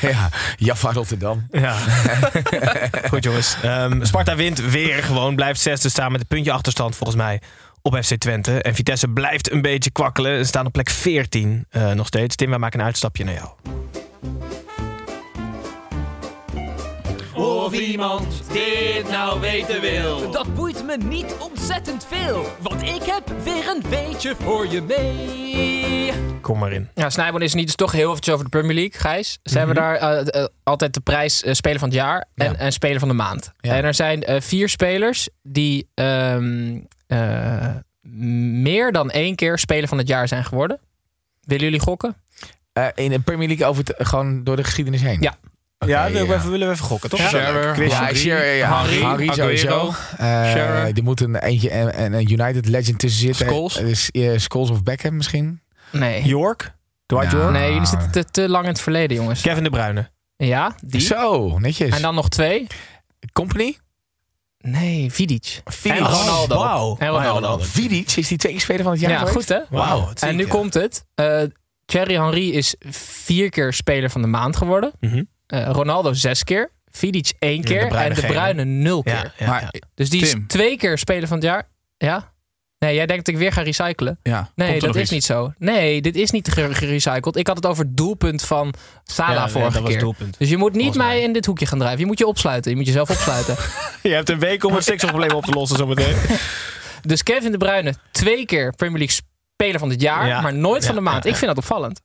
F: ja, Jaffa Rotterdam.
B: Ja. Goed jongens. Ehm, Sparta wint weer gewoon. Blijft zesde staan met een puntje achterstand volgens mij op FC Twente. En Vitesse blijft een beetje kwakkelen. Ze staan op plek 14 eh, nog steeds. Tim, wij maken een uitstapje naar jou.
C: Of iemand dit nou weten wil.
J: Dat boeit me niet ontzettend veel, want ik heb weer een weetje voor je mee.
B: Kom maar in.
H: Ja, Snijboon is niet dus toch heel eventjes over de Premier League, Gijs. Ze hebben daar eh, eh, altijd de prijs eh, Speler van het Jaar en,
F: Ja.
H: en Speler van de Maand.
F: Ja.
H: En er zijn vier spelers die ehm, eh, meer dan één keer Speler van het Jaar zijn geworden. Willen jullie gokken?
F: Eh, in de Premier League over het, gewoon door de geschiedenis heen.
H: Ja.
B: Ja, willen we even, willen we even gokken, toch?
H: Ja,
G: Scherer,
F: ja.
G: Henry, Henry Aguero.
F: sowieso. Eh,
G: Scherer.
F: er moet een, eentje en, en een United legend tussen zitten.
G: Scholes.
F: Eh, dus, eh, Scholes of Beckham misschien.
H: Nee.
B: York? Dwight. York?
H: Nee, jullie zitten te, te lang in het verleden, jongens.
B: Kevin de Bruyne.
H: Ja, die.
F: Zo, netjes.
H: En dan nog twee.
F: Company?
H: Nee, Vidic.
F: Vidic.
H: En Ronaldo. En Ronaldo.
F: Vidic is die twee speler van het jaar
H: Ja,
F: geweest?
H: goed hè?
B: Wauw, wat
H: En nu
B: ja.
H: komt het. Eh Thierry Henry is vier keer speler van de maand geworden.
B: Mhm.
H: Eh, Ronaldo zes keer. Vidic één keer. En De? Bruyne nul keer.
B: Ja, ja,
G: Maar
B: ja.
H: Dus die
G: Tim.
H: is twee keer speler van het jaar. Ja? Nee, jij denkt dat ik weer ga recyclen.
G: Ja,
H: Nee, dat is
G: iets?
H: niet zo. Nee, dit is niet ge- gerecycled. Ik had het over het doelpunt van Salah
B: Ja, ja,
H: vorige
B: dat was
H: keer.
B: doelpunt.
H: Dus je moet niet
B: Volgens
H: mij in dit hoekje gaan drijven. Je moet je opsluiten. Je moet jezelf opsluiten.
B: Je hebt een week om het stikstofprobleem op te lossen zometeen.
H: dus Kevin De Bruyne twee keer Premier League speler van het jaar.
B: Ja.
H: Maar nooit
B: Ja,
H: van de maand.
B: ja,
H: Ik vind dat opvallend.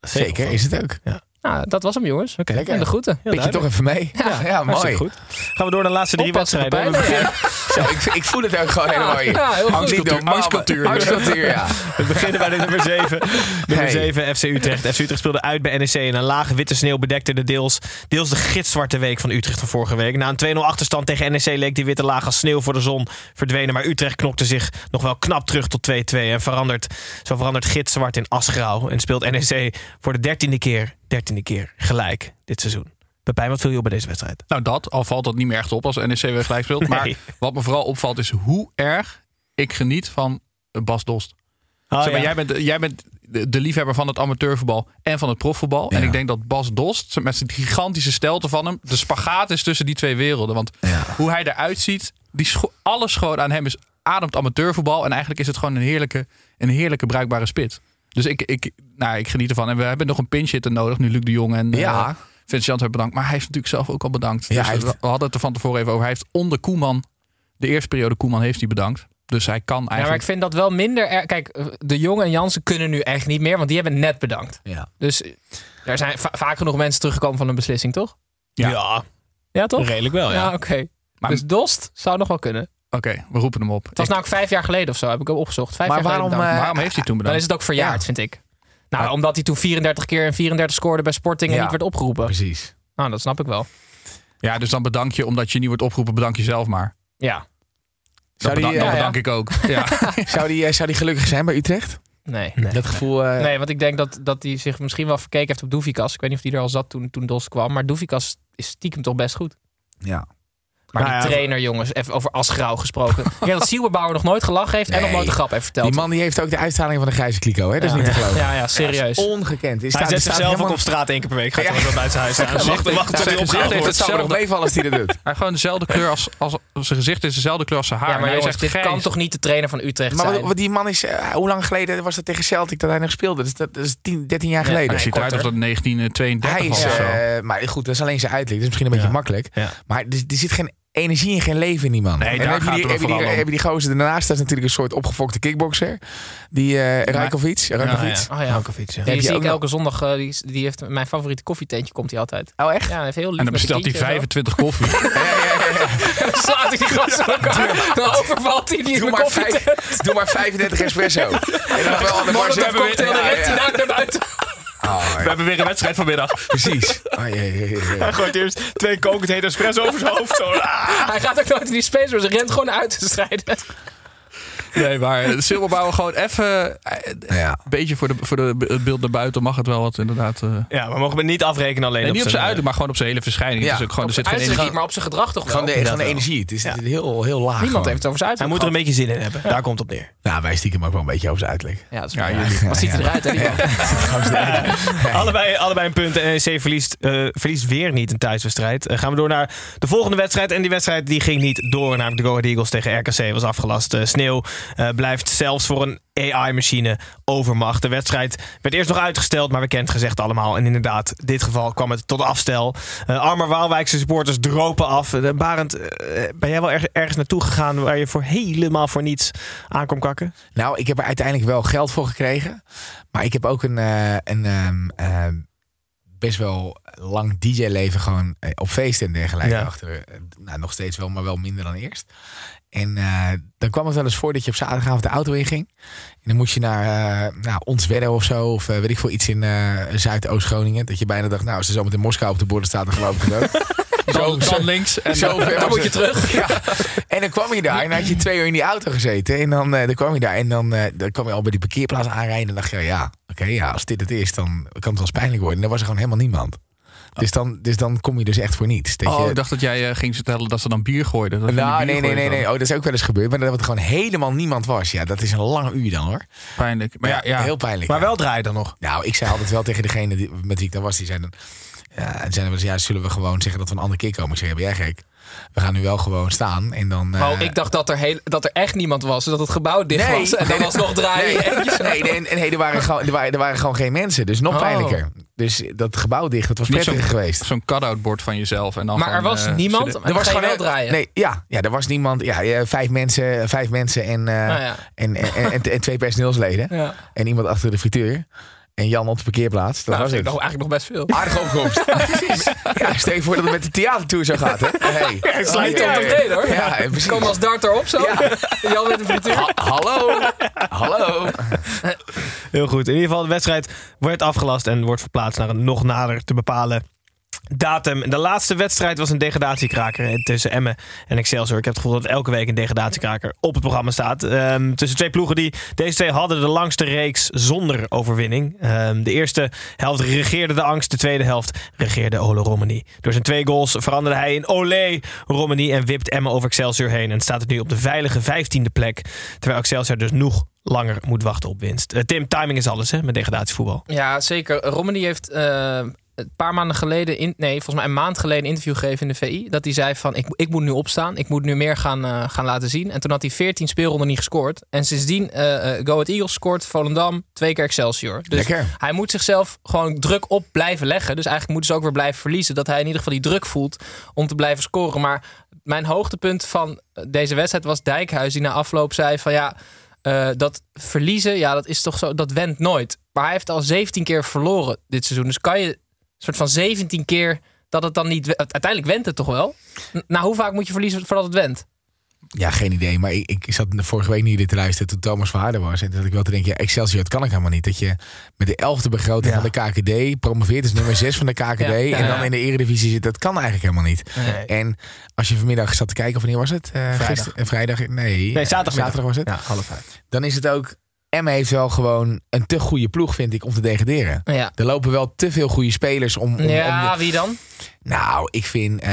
F: Zeker, is het ook.
H: Nou, dat was hem jongens.
B: Oké.
H: En de groeten.
F: Pik je toch even mee? Ja, ja, mooi.
B: Goed. Gaan we door naar de laatste drie
H: Oppassen,
B: wedstrijden.
F: Zo, ik, ik voel het ook gewoon helemaal.
H: Ja, heel goed.
G: Angstcultuur.
F: Angstcultuur, ja.
B: we beginnen bij de nummer 7. Nummer
F: Hey.
B: 7, FC Utrecht. FC Utrecht speelde uit bij NEC. En een lage witte sneeuw bedekte de deels, deels de gitzwarte week van Utrecht van vorige week. Na een 2-0 achterstand tegen NEC leek die witte laag als sneeuw voor de zon verdwenen. Maar Utrecht knokte zich nog wel knap terug tot 2-2. En verandert, zo verandert gitzwart in asgrauw. En speelt NEC voor de dertiende keer, dertiende keer gelijk dit seizoen. Pepijn, wat viel je op bij deze wedstrijd?
G: Nou, dat. Al valt dat niet meer echt op als NEC weer gelijk speelt.
B: Nee.
G: Maar wat me vooral opvalt is hoe erg ik geniet van Bas Dost.
B: Oh,
G: Zeg maar,
B: ja.
G: jij bent, jij bent de, liefhebber van het amateurvoetbal en van het profvoetbal. En ik denk dat Bas Dost, met zijn gigantische stelte van hem, de spagaat is tussen die twee werelden. Want hoe hij eruit ziet, die scho- alles gewoon aan hem is ademt amateurvoetbal. En eigenlijk is het gewoon een heerlijke, een heerlijke bruikbare spits. Dus ik, ik, nou, ik geniet ervan. En we hebben nog een pinch hitter nodig, nu Luc de Jong en
F: Ja.
G: eh, Vincent hebben bedankt. Maar hij heeft natuurlijk zelf ook al bedankt.
F: Ja,
G: dus
F: hij
G: we,
F: heeft-
G: we hadden het er van tevoren even over. Hij heeft onder Koeman, de eerste periode Koeman heeft hij bedankt. Dus hij kan
H: Ja, maar
G: eigenlijk...
H: ik vind dat wel minder. er- Kijk, eh, de Jong en Jansen kunnen nu echt niet meer, want die hebben net bedankt.
F: Ja.
H: Dus eh, er zijn va- vaak genoeg mensen teruggekomen van een beslissing, toch?
G: Ja.
B: ja,
H: Ja, toch?
B: redelijk wel, ja.
H: Ja, oké.
G: Maar-
H: Dus Dost zou nog wel kunnen.
G: Oké, we roepen hem op.
H: Het was
G: Ik-
H: namelijk vijf jaar geleden of zo, heb ik hem opgezocht. Vijf
F: Maar
H: jaar geleden
F: waarom,
H: bedankt.
F: eh,
G: waarom heeft hij toen
H: Dan
G: bedankt?
H: is het ook verjaard, vind ik. Nou, omdat hij toen 34 keer en 34 scoorde bij Sporting en
F: Ja.
H: niet werd opgeroepen.
F: Precies.
H: Nou, dat snap ik wel.
G: Ja, dus dan bedank je omdat je niet wordt opgeroepen, bedank je zelf maar.
H: Ja.
G: Dat
F: Zou die,
G: bedank, dan bedank ik ook. Ja.
F: zou, die, eh, zou die gelukkig zijn bij Utrecht?
H: Nee.
F: Dat gevoel... eh,
H: Nee, want ik denk dat, dat hij zich misschien wel verkeken heeft op Doevikas. Ik weet niet of hij er al zat toen, toen Dos kwam. Maar Doevikas is stiekem toch best goed.
F: Ja.
H: Maar
B: Nou
H: die
B: ja,
H: trainer, jongens, even over Asgrauw gesproken. Ik denk dat Sieuwerbouwer nog nooit gelachen heeft en nog nooit een grap heeft verteld.
F: Die man die heeft ook de uitstraling van de grijze kliko, hè? Dat is
H: Ja.
F: niet te geloven.
H: Ja, ja, serieus.
F: Ongekend.
B: Hij
F: staat-
B: zet zichzelf
F: helemaal-
B: op straat één keer per week. Gaat
F: Ja.
B: hij wel buiten zijn huis staan. Wacht, wacht tot hij opgehaald
G: heeft
B: wordt.
F: Het zou me nog
G: hetzelfde-
F: meevallen als hij dat doet.
G: Hij heeft gewoon dezelfde kleur als, als zijn gezicht is dezelfde kleur als zijn haar.
H: Ja, maar
G: hij zegt
H: dit kan toch niet de trainer van Utrecht
F: Maar
H: zijn?
F: wat die man is, eh, hoe lang geleden was dat tegen Celtic dat hij nog speelde? Dus dat, dat is 10, 13 jaar
H: Ja,
F: geleden.
G: Het
H: nee,
G: ziet eruit
H: korter.
G: als dat 1932
F: hij
G: was
F: is,
G: of zo.
F: eh, maar goed, dat is alleen zijn uitleg. Dat is misschien een beetje makkelijk.
B: Ja.
F: Maar er, er zit geen energie en geen leven in die man.
G: Nee,
F: en
G: daar
F: dan heb je
G: gaat
F: die,
G: het
F: heb je
G: vooral
F: die,
G: om.
F: heb je die gozer. Dat is natuurlijk een soort opgefokte kickboxer. Die eh Rajkovic. Rajkovic.
H: Oh ja.
B: Jankovic, ja.
H: Die
F: Heb je
H: zie ik
F: nog-
H: elke zondag. eh, die, die heeft mijn favoriete koffietentje, komt hij altijd.
F: Oh, echt?
H: Ja, hij heeft heel lief
G: En dan bestelt hij
H: kindje en zo.
G: 25 koffie.
H: Dan slaat hij die gasten elkaar. Dan overvalt hij die in
F: Doe
H: de
F: maar,
H: koffie.
F: vijf, doe maar 35 espresso. en dan wel aan de bar zitten. Ja,
H: rent hij
F: ja.
H: daar naar buiten.
F: Oh,
G: We hebben weer een wedstrijd vanmiddag.
F: Precies. Oh, ja, ja, ja.
B: Hij gooit eerst twee kokend hete espresso over zijn hoofd. Zo. Ah.
H: Hij gaat ook nooit in die space, maar ze rent gewoon uit te strijden.
G: Nee, maar Silberbouwer gewoon even... eh,
F: Ja.
G: Een beetje voor, de, voor de, het beeld naar buiten mag het wel wat inderdaad... eh,
B: Ja, we mogen het niet afrekenen alleen
G: nee, niet op zijn
B: eh,
G: uiterlijk, maar gewoon op zijn hele verschijning.
F: Ja.
G: Het is ook gewoon, er zit geen energie.
H: niet, maar op zijn gedrag toch wel.
F: Gewoon de, gewoon de energie. Het is heel, heel laag.
H: Niemand
F: gewoon.
H: heeft het over zijn
B: Hij
H: uiterlijk
B: moet er een beetje zin in hebben. Daar komt het op neer.
F: Nou, wij stiekem ook wel een beetje over zijn uiterlijk.
H: Ja, dat is
G: jullie.
H: Wat ziet hij eruit, hè?
B: Allebei, allebei een punt. En NEC verliest, eh, verliest weer niet een thuiswedstrijd. Gaan we door naar de volgende wedstrijd. En die wedstrijd die ging niet door. Namelijk de Go Ahead Eagles tegen RKC was afgelast. Sneeuw blijft zelfs voor een AI-machine overmacht. De wedstrijd werd eerst nog uitgesteld, maar we kennen het gezegd allemaal. En inderdaad, in dit geval kwam het tot afstel. Uh, Armer Waalwijkse supporters dropen af. Uh, Barend, uh, ben jij wel erg, ergens naartoe gegaan waar je voor helemaal voor niets aan kon kakken?
F: Nou, ik heb er uiteindelijk wel geld voor gekregen. Maar ik heb ook een, een um, uh, best wel lang DJ-leven gewoon eh, op feesten en dergelijke
B: Ja.
F: achter. Nou, nog steeds wel, maar wel minder dan eerst. En uh, dan kwam het wel eens voor dat je op zaterdagavond de auto inging. En dan moest je naar uh, nou, Ontswedde of zo. Of uh, weet ik veel, iets in Zuidoost-Groningen. Dat je bijna dacht, nou, als er zo met in Moskou op de borden staat, dan geloof ik het ook.
G: Zo, zo links. En
F: zo ver
H: dan moet je terug.
F: Ja. En dan kwam je daar en dan had je twee uur in die auto gezeten. En dan, dan kwam je daar en dan, dan kwam je al bij die parkeerplaats aanrijden. En dan dacht je, ja, oké, okay, ja, als dit het is, dan kan het wel eens pijnlijk worden. En dan was er gewoon helemaal niemand. Dus dan, dus dan kom je dus echt voor niets. Dat
G: oh,
F: je...
G: ik dacht dat jij uh, ging vertellen dat ze dan bier gooiden. Dat
F: nou,
G: bier
F: nee, nee, nee, nee. Oh, dat is ook wel eens gebeurd. Maar dat er gewoon helemaal niemand was. Ja, dat is een lang uur dan hoor.
G: Pijnlijk. Maar ja, ja,
F: ja. heel pijnlijk.
B: Maar
F: ja.
B: wel draai je dan nog.
F: Nou, ik zei altijd wel tegen degene die, met wie ik dan was, die zei dan. Ja, en zeiden we, ja, zullen we gewoon zeggen dat we een andere keer komen? Ik zei, ben jij gek? We gaan nu wel gewoon staan en dan...
H: Uh... Oh, ik dacht dat er, heel, dat er echt niemand was. Dat het gebouw dicht nee, was. En nee, dan was nog draaien.
F: Nee, nee, nee, nee, nee er, waren gewoon, er, waren, er waren gewoon geen mensen. Dus nog
H: Oh.
F: pijnlijker. Dus dat gebouw dicht, dat was
G: Niet
F: prettiger
G: zo'n-
F: geweest.
G: Zo'n cut-out bord van jezelf. En dan
H: Maar er was
G: eh,
H: niemand. Er was gewoon wel
F: eh,
H: draaien.
F: Nee, ja, ja, er was niemand. Ja, ja, vijf mensen, vijf mensen en, uh,
H: Nou ja.
F: en, en, en, en, en twee personeelsleden.
H: Ja.
F: En iemand achter de frituur. En Jan op de parkeerplaats. Dat
H: Nou,
F: was
H: ik nog, eigenlijk nog best veel.
F: Aardige opkomst. ja, stel je voor dat het met de theatertour zo gaat, hè? Hey.
H: Ja, het sluit op de hoor.
F: Ja, precies.
H: Kom als darter op zo.
F: Ja.
H: Jan met een frituur.
F: Ha- hallo. Hallo.
B: Heel goed. In ieder geval, de wedstrijd wordt afgelast en wordt verplaatst naar een nog nader te bepalen datum. De laatste wedstrijd was een degradatiekraker tussen Emmen en Excelsior. Ik heb het gevoel dat elke week een degradatiekraker op het programma staat. Ehm, tussen twee ploegen die deze twee hadden de langste reeks zonder overwinning. Ehm, de eerste helft regeerde de angst, de tweede helft regeerde Ole Romani. Door zijn twee goals veranderde hij in Ole Romani en wipt Emmen over Excelsior heen. En staat het nu op de veilige vijftiende plek, terwijl Excelsior dus nog langer moet wachten op winst. Eh, Tim, timing is alles hè, met degradatievoetbal.
H: Ja, zeker. Romani heeft eh, een paar maanden geleden, in, nee, volgens mij een maand geleden een interview gegeven in de VI. Dat hij zei van, ik, ik moet nu opstaan. Ik moet nu meer gaan, eh, gaan laten zien. En toen had hij 14 speelronden niet gescoord. En sindsdien eh, Go Ahead Eagles scoort, Volendam, twee keer Excelsior. Dus
F: Lekker.
H: hij moet zichzelf gewoon druk op blijven leggen. Dus eigenlijk moeten ze ook weer blijven verliezen. Dat hij in ieder geval die druk voelt om te blijven scoren. Maar mijn hoogtepunt van deze wedstrijd was Dijkhuis. Die na afloop zei van ja, dat verliezen, ja, dat is toch zo, dat went nooit. Maar hij heeft al 17 keer verloren dit seizoen. Dus kan je soort van 17 keer dat het dan niet. Uiteindelijk went het toch wel? Nou, hoe vaak moet je verliezen voordat het went?
F: Ja, geen idee. Maar ik, ik zat vorige week niet te luisteren toen Thomas Verhaarder was. En toen had ik wel te denken, ja, Excelsior, dat kan ik helemaal niet. Dat je met de elfde begroting
B: Ja.
F: van de KKD promoveert als nummer 6 van de KKD.
H: Ja, ja,
F: en dan
H: ja.
F: in de eredivisie zit, dat kan eigenlijk helemaal niet.
B: Nee.
F: En als je vanmiddag zat te kijken, of wanneer was het? Eh,
B: Vrijdag.
F: gisteren- eh, vrijdag? Nee,
B: Nee, zaterdag.
F: zaterdag was het.
B: Ja, half vijf.
F: Dan is het ook... Emma heeft wel gewoon een te goede ploeg, vind ik, om te degraderen.
H: Ja.
F: Er lopen wel te veel goede spelers om... om,
H: Ja,
F: om de-
H: wie dan?
F: nou, ik vind uh,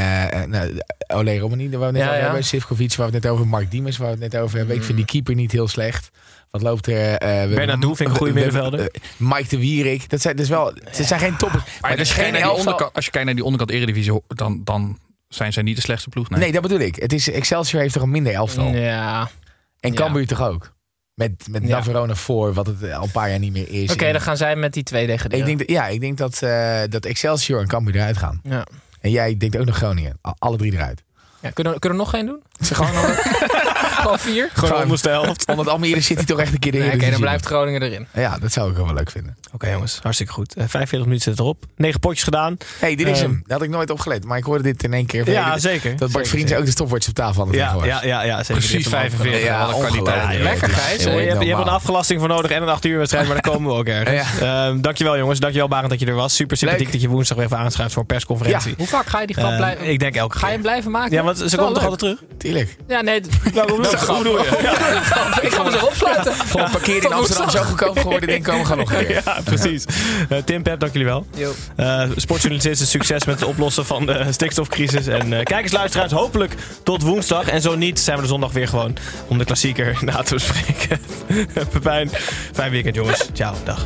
F: nou, Ole Romani, waar we het net
H: Ja,
F: over
H: ja.
F: hebben. Sivkovic, waar we het net over Mark Diemers, waar we het net over hebben. Ik vind die keeper niet heel slecht. Wat loopt er? eh, we hebben-
B: Bernardo vind ik een goede middenvelder.
F: eh, Mike de Wierik. Dat zijn dus wel. Het zijn geen toppers. Maar, is
G: je kijkt
F: geen
G: naar die
F: elftal.
G: onderkant, als je kijkt naar die onderkant Eredivisie, dan, dan zijn zij niet de slechtste ploeg. Nee.
F: Nee, dat bedoel ik. Het is Excelsior heeft toch een minder elftal.
H: Ja.
F: En
H: Ja.
F: Cambuur toch ook. Met, met. Navarone voor, wat het al een paar jaar niet meer is.
H: Oké, dan gaan zij met die twee degraderen.
F: ik denk, dat- ja, ik denk dat, eh, dat Excelsior en Cambuur eruit gaan.
H: ja.
F: En jij denkt ook nog Groningen. Alle drie eruit.
H: Ja, kunnen, we- kunnen we nog geen doen?
F: Is gewoon
H: Gewoon vier?
B: Gewoon de onderste helft.
F: Omdat Almere City toch echt een keer de
H: Nee, Oké, dan blijft Groningen erin.
F: in. Ja, dat zou ik wel leuk vinden.
B: Oké jongens, hartstikke goed. Eh, 45 minuten zit erop. 9 potjes gedaan.
F: hey, dit is
B: Ehm,
F: hem. Dat had ik nooit opgelet. Maar ik hoorde dit in één keer.
B: Ja, zeker.
F: Dat Bart
B: Zeker,
F: Vriends
B: zeker.
F: ook de stopwatch op tafel hadden
B: Ja, ja, ja, ja, zeker.
G: Precies
B: Dit is hem
G: 45.
F: Ja,
G: wat een kwaliteit.
F: ongelooflijk.
H: Lekker, Gijs.
B: Eh, je, hebt, je hebt
F: normaal.
B: een afgelasting voor nodig en een 8 uur wedstrijd, maar dan komen we ook ergens. Ehm, dankjewel jongens, dankjewel Barend dat je er was. Super sympathiek
F: Leuk.
B: dat je woensdag weer even aanschuift voor een persconferentie.
H: Hoe vaak ga je die grap
B: Ehm,
H: blijven...
B: ik denk elke
H: Ga je
B: keer.
H: hem blijven maken?
B: Ja, want ze
H: Is
B: komt
H: wel
B: toch
H: leuk.
B: altijd terug?
F: Tuurlijk.
H: Ja, nee.
B: Waarom Hoe bedoel je?
H: Ik ga me erop sluiten.
F: Voor een parkeer in Amsterdam zo goedkoop geworden. Denk komen we gaan nog een keer.
B: Ja, precies. Eh, Tim, Pep, dank jullie wel. Eh sportjournalisten, succes met het oplossen van de stikstofcrisis. En eh kijkers, luisteraars, hopelijk tot woensdag. En zo niet, zijn we er zondag weer gewoon om de klassieker na te bespreken. Pepijn, fijn weekend jongens. Ciao, dag.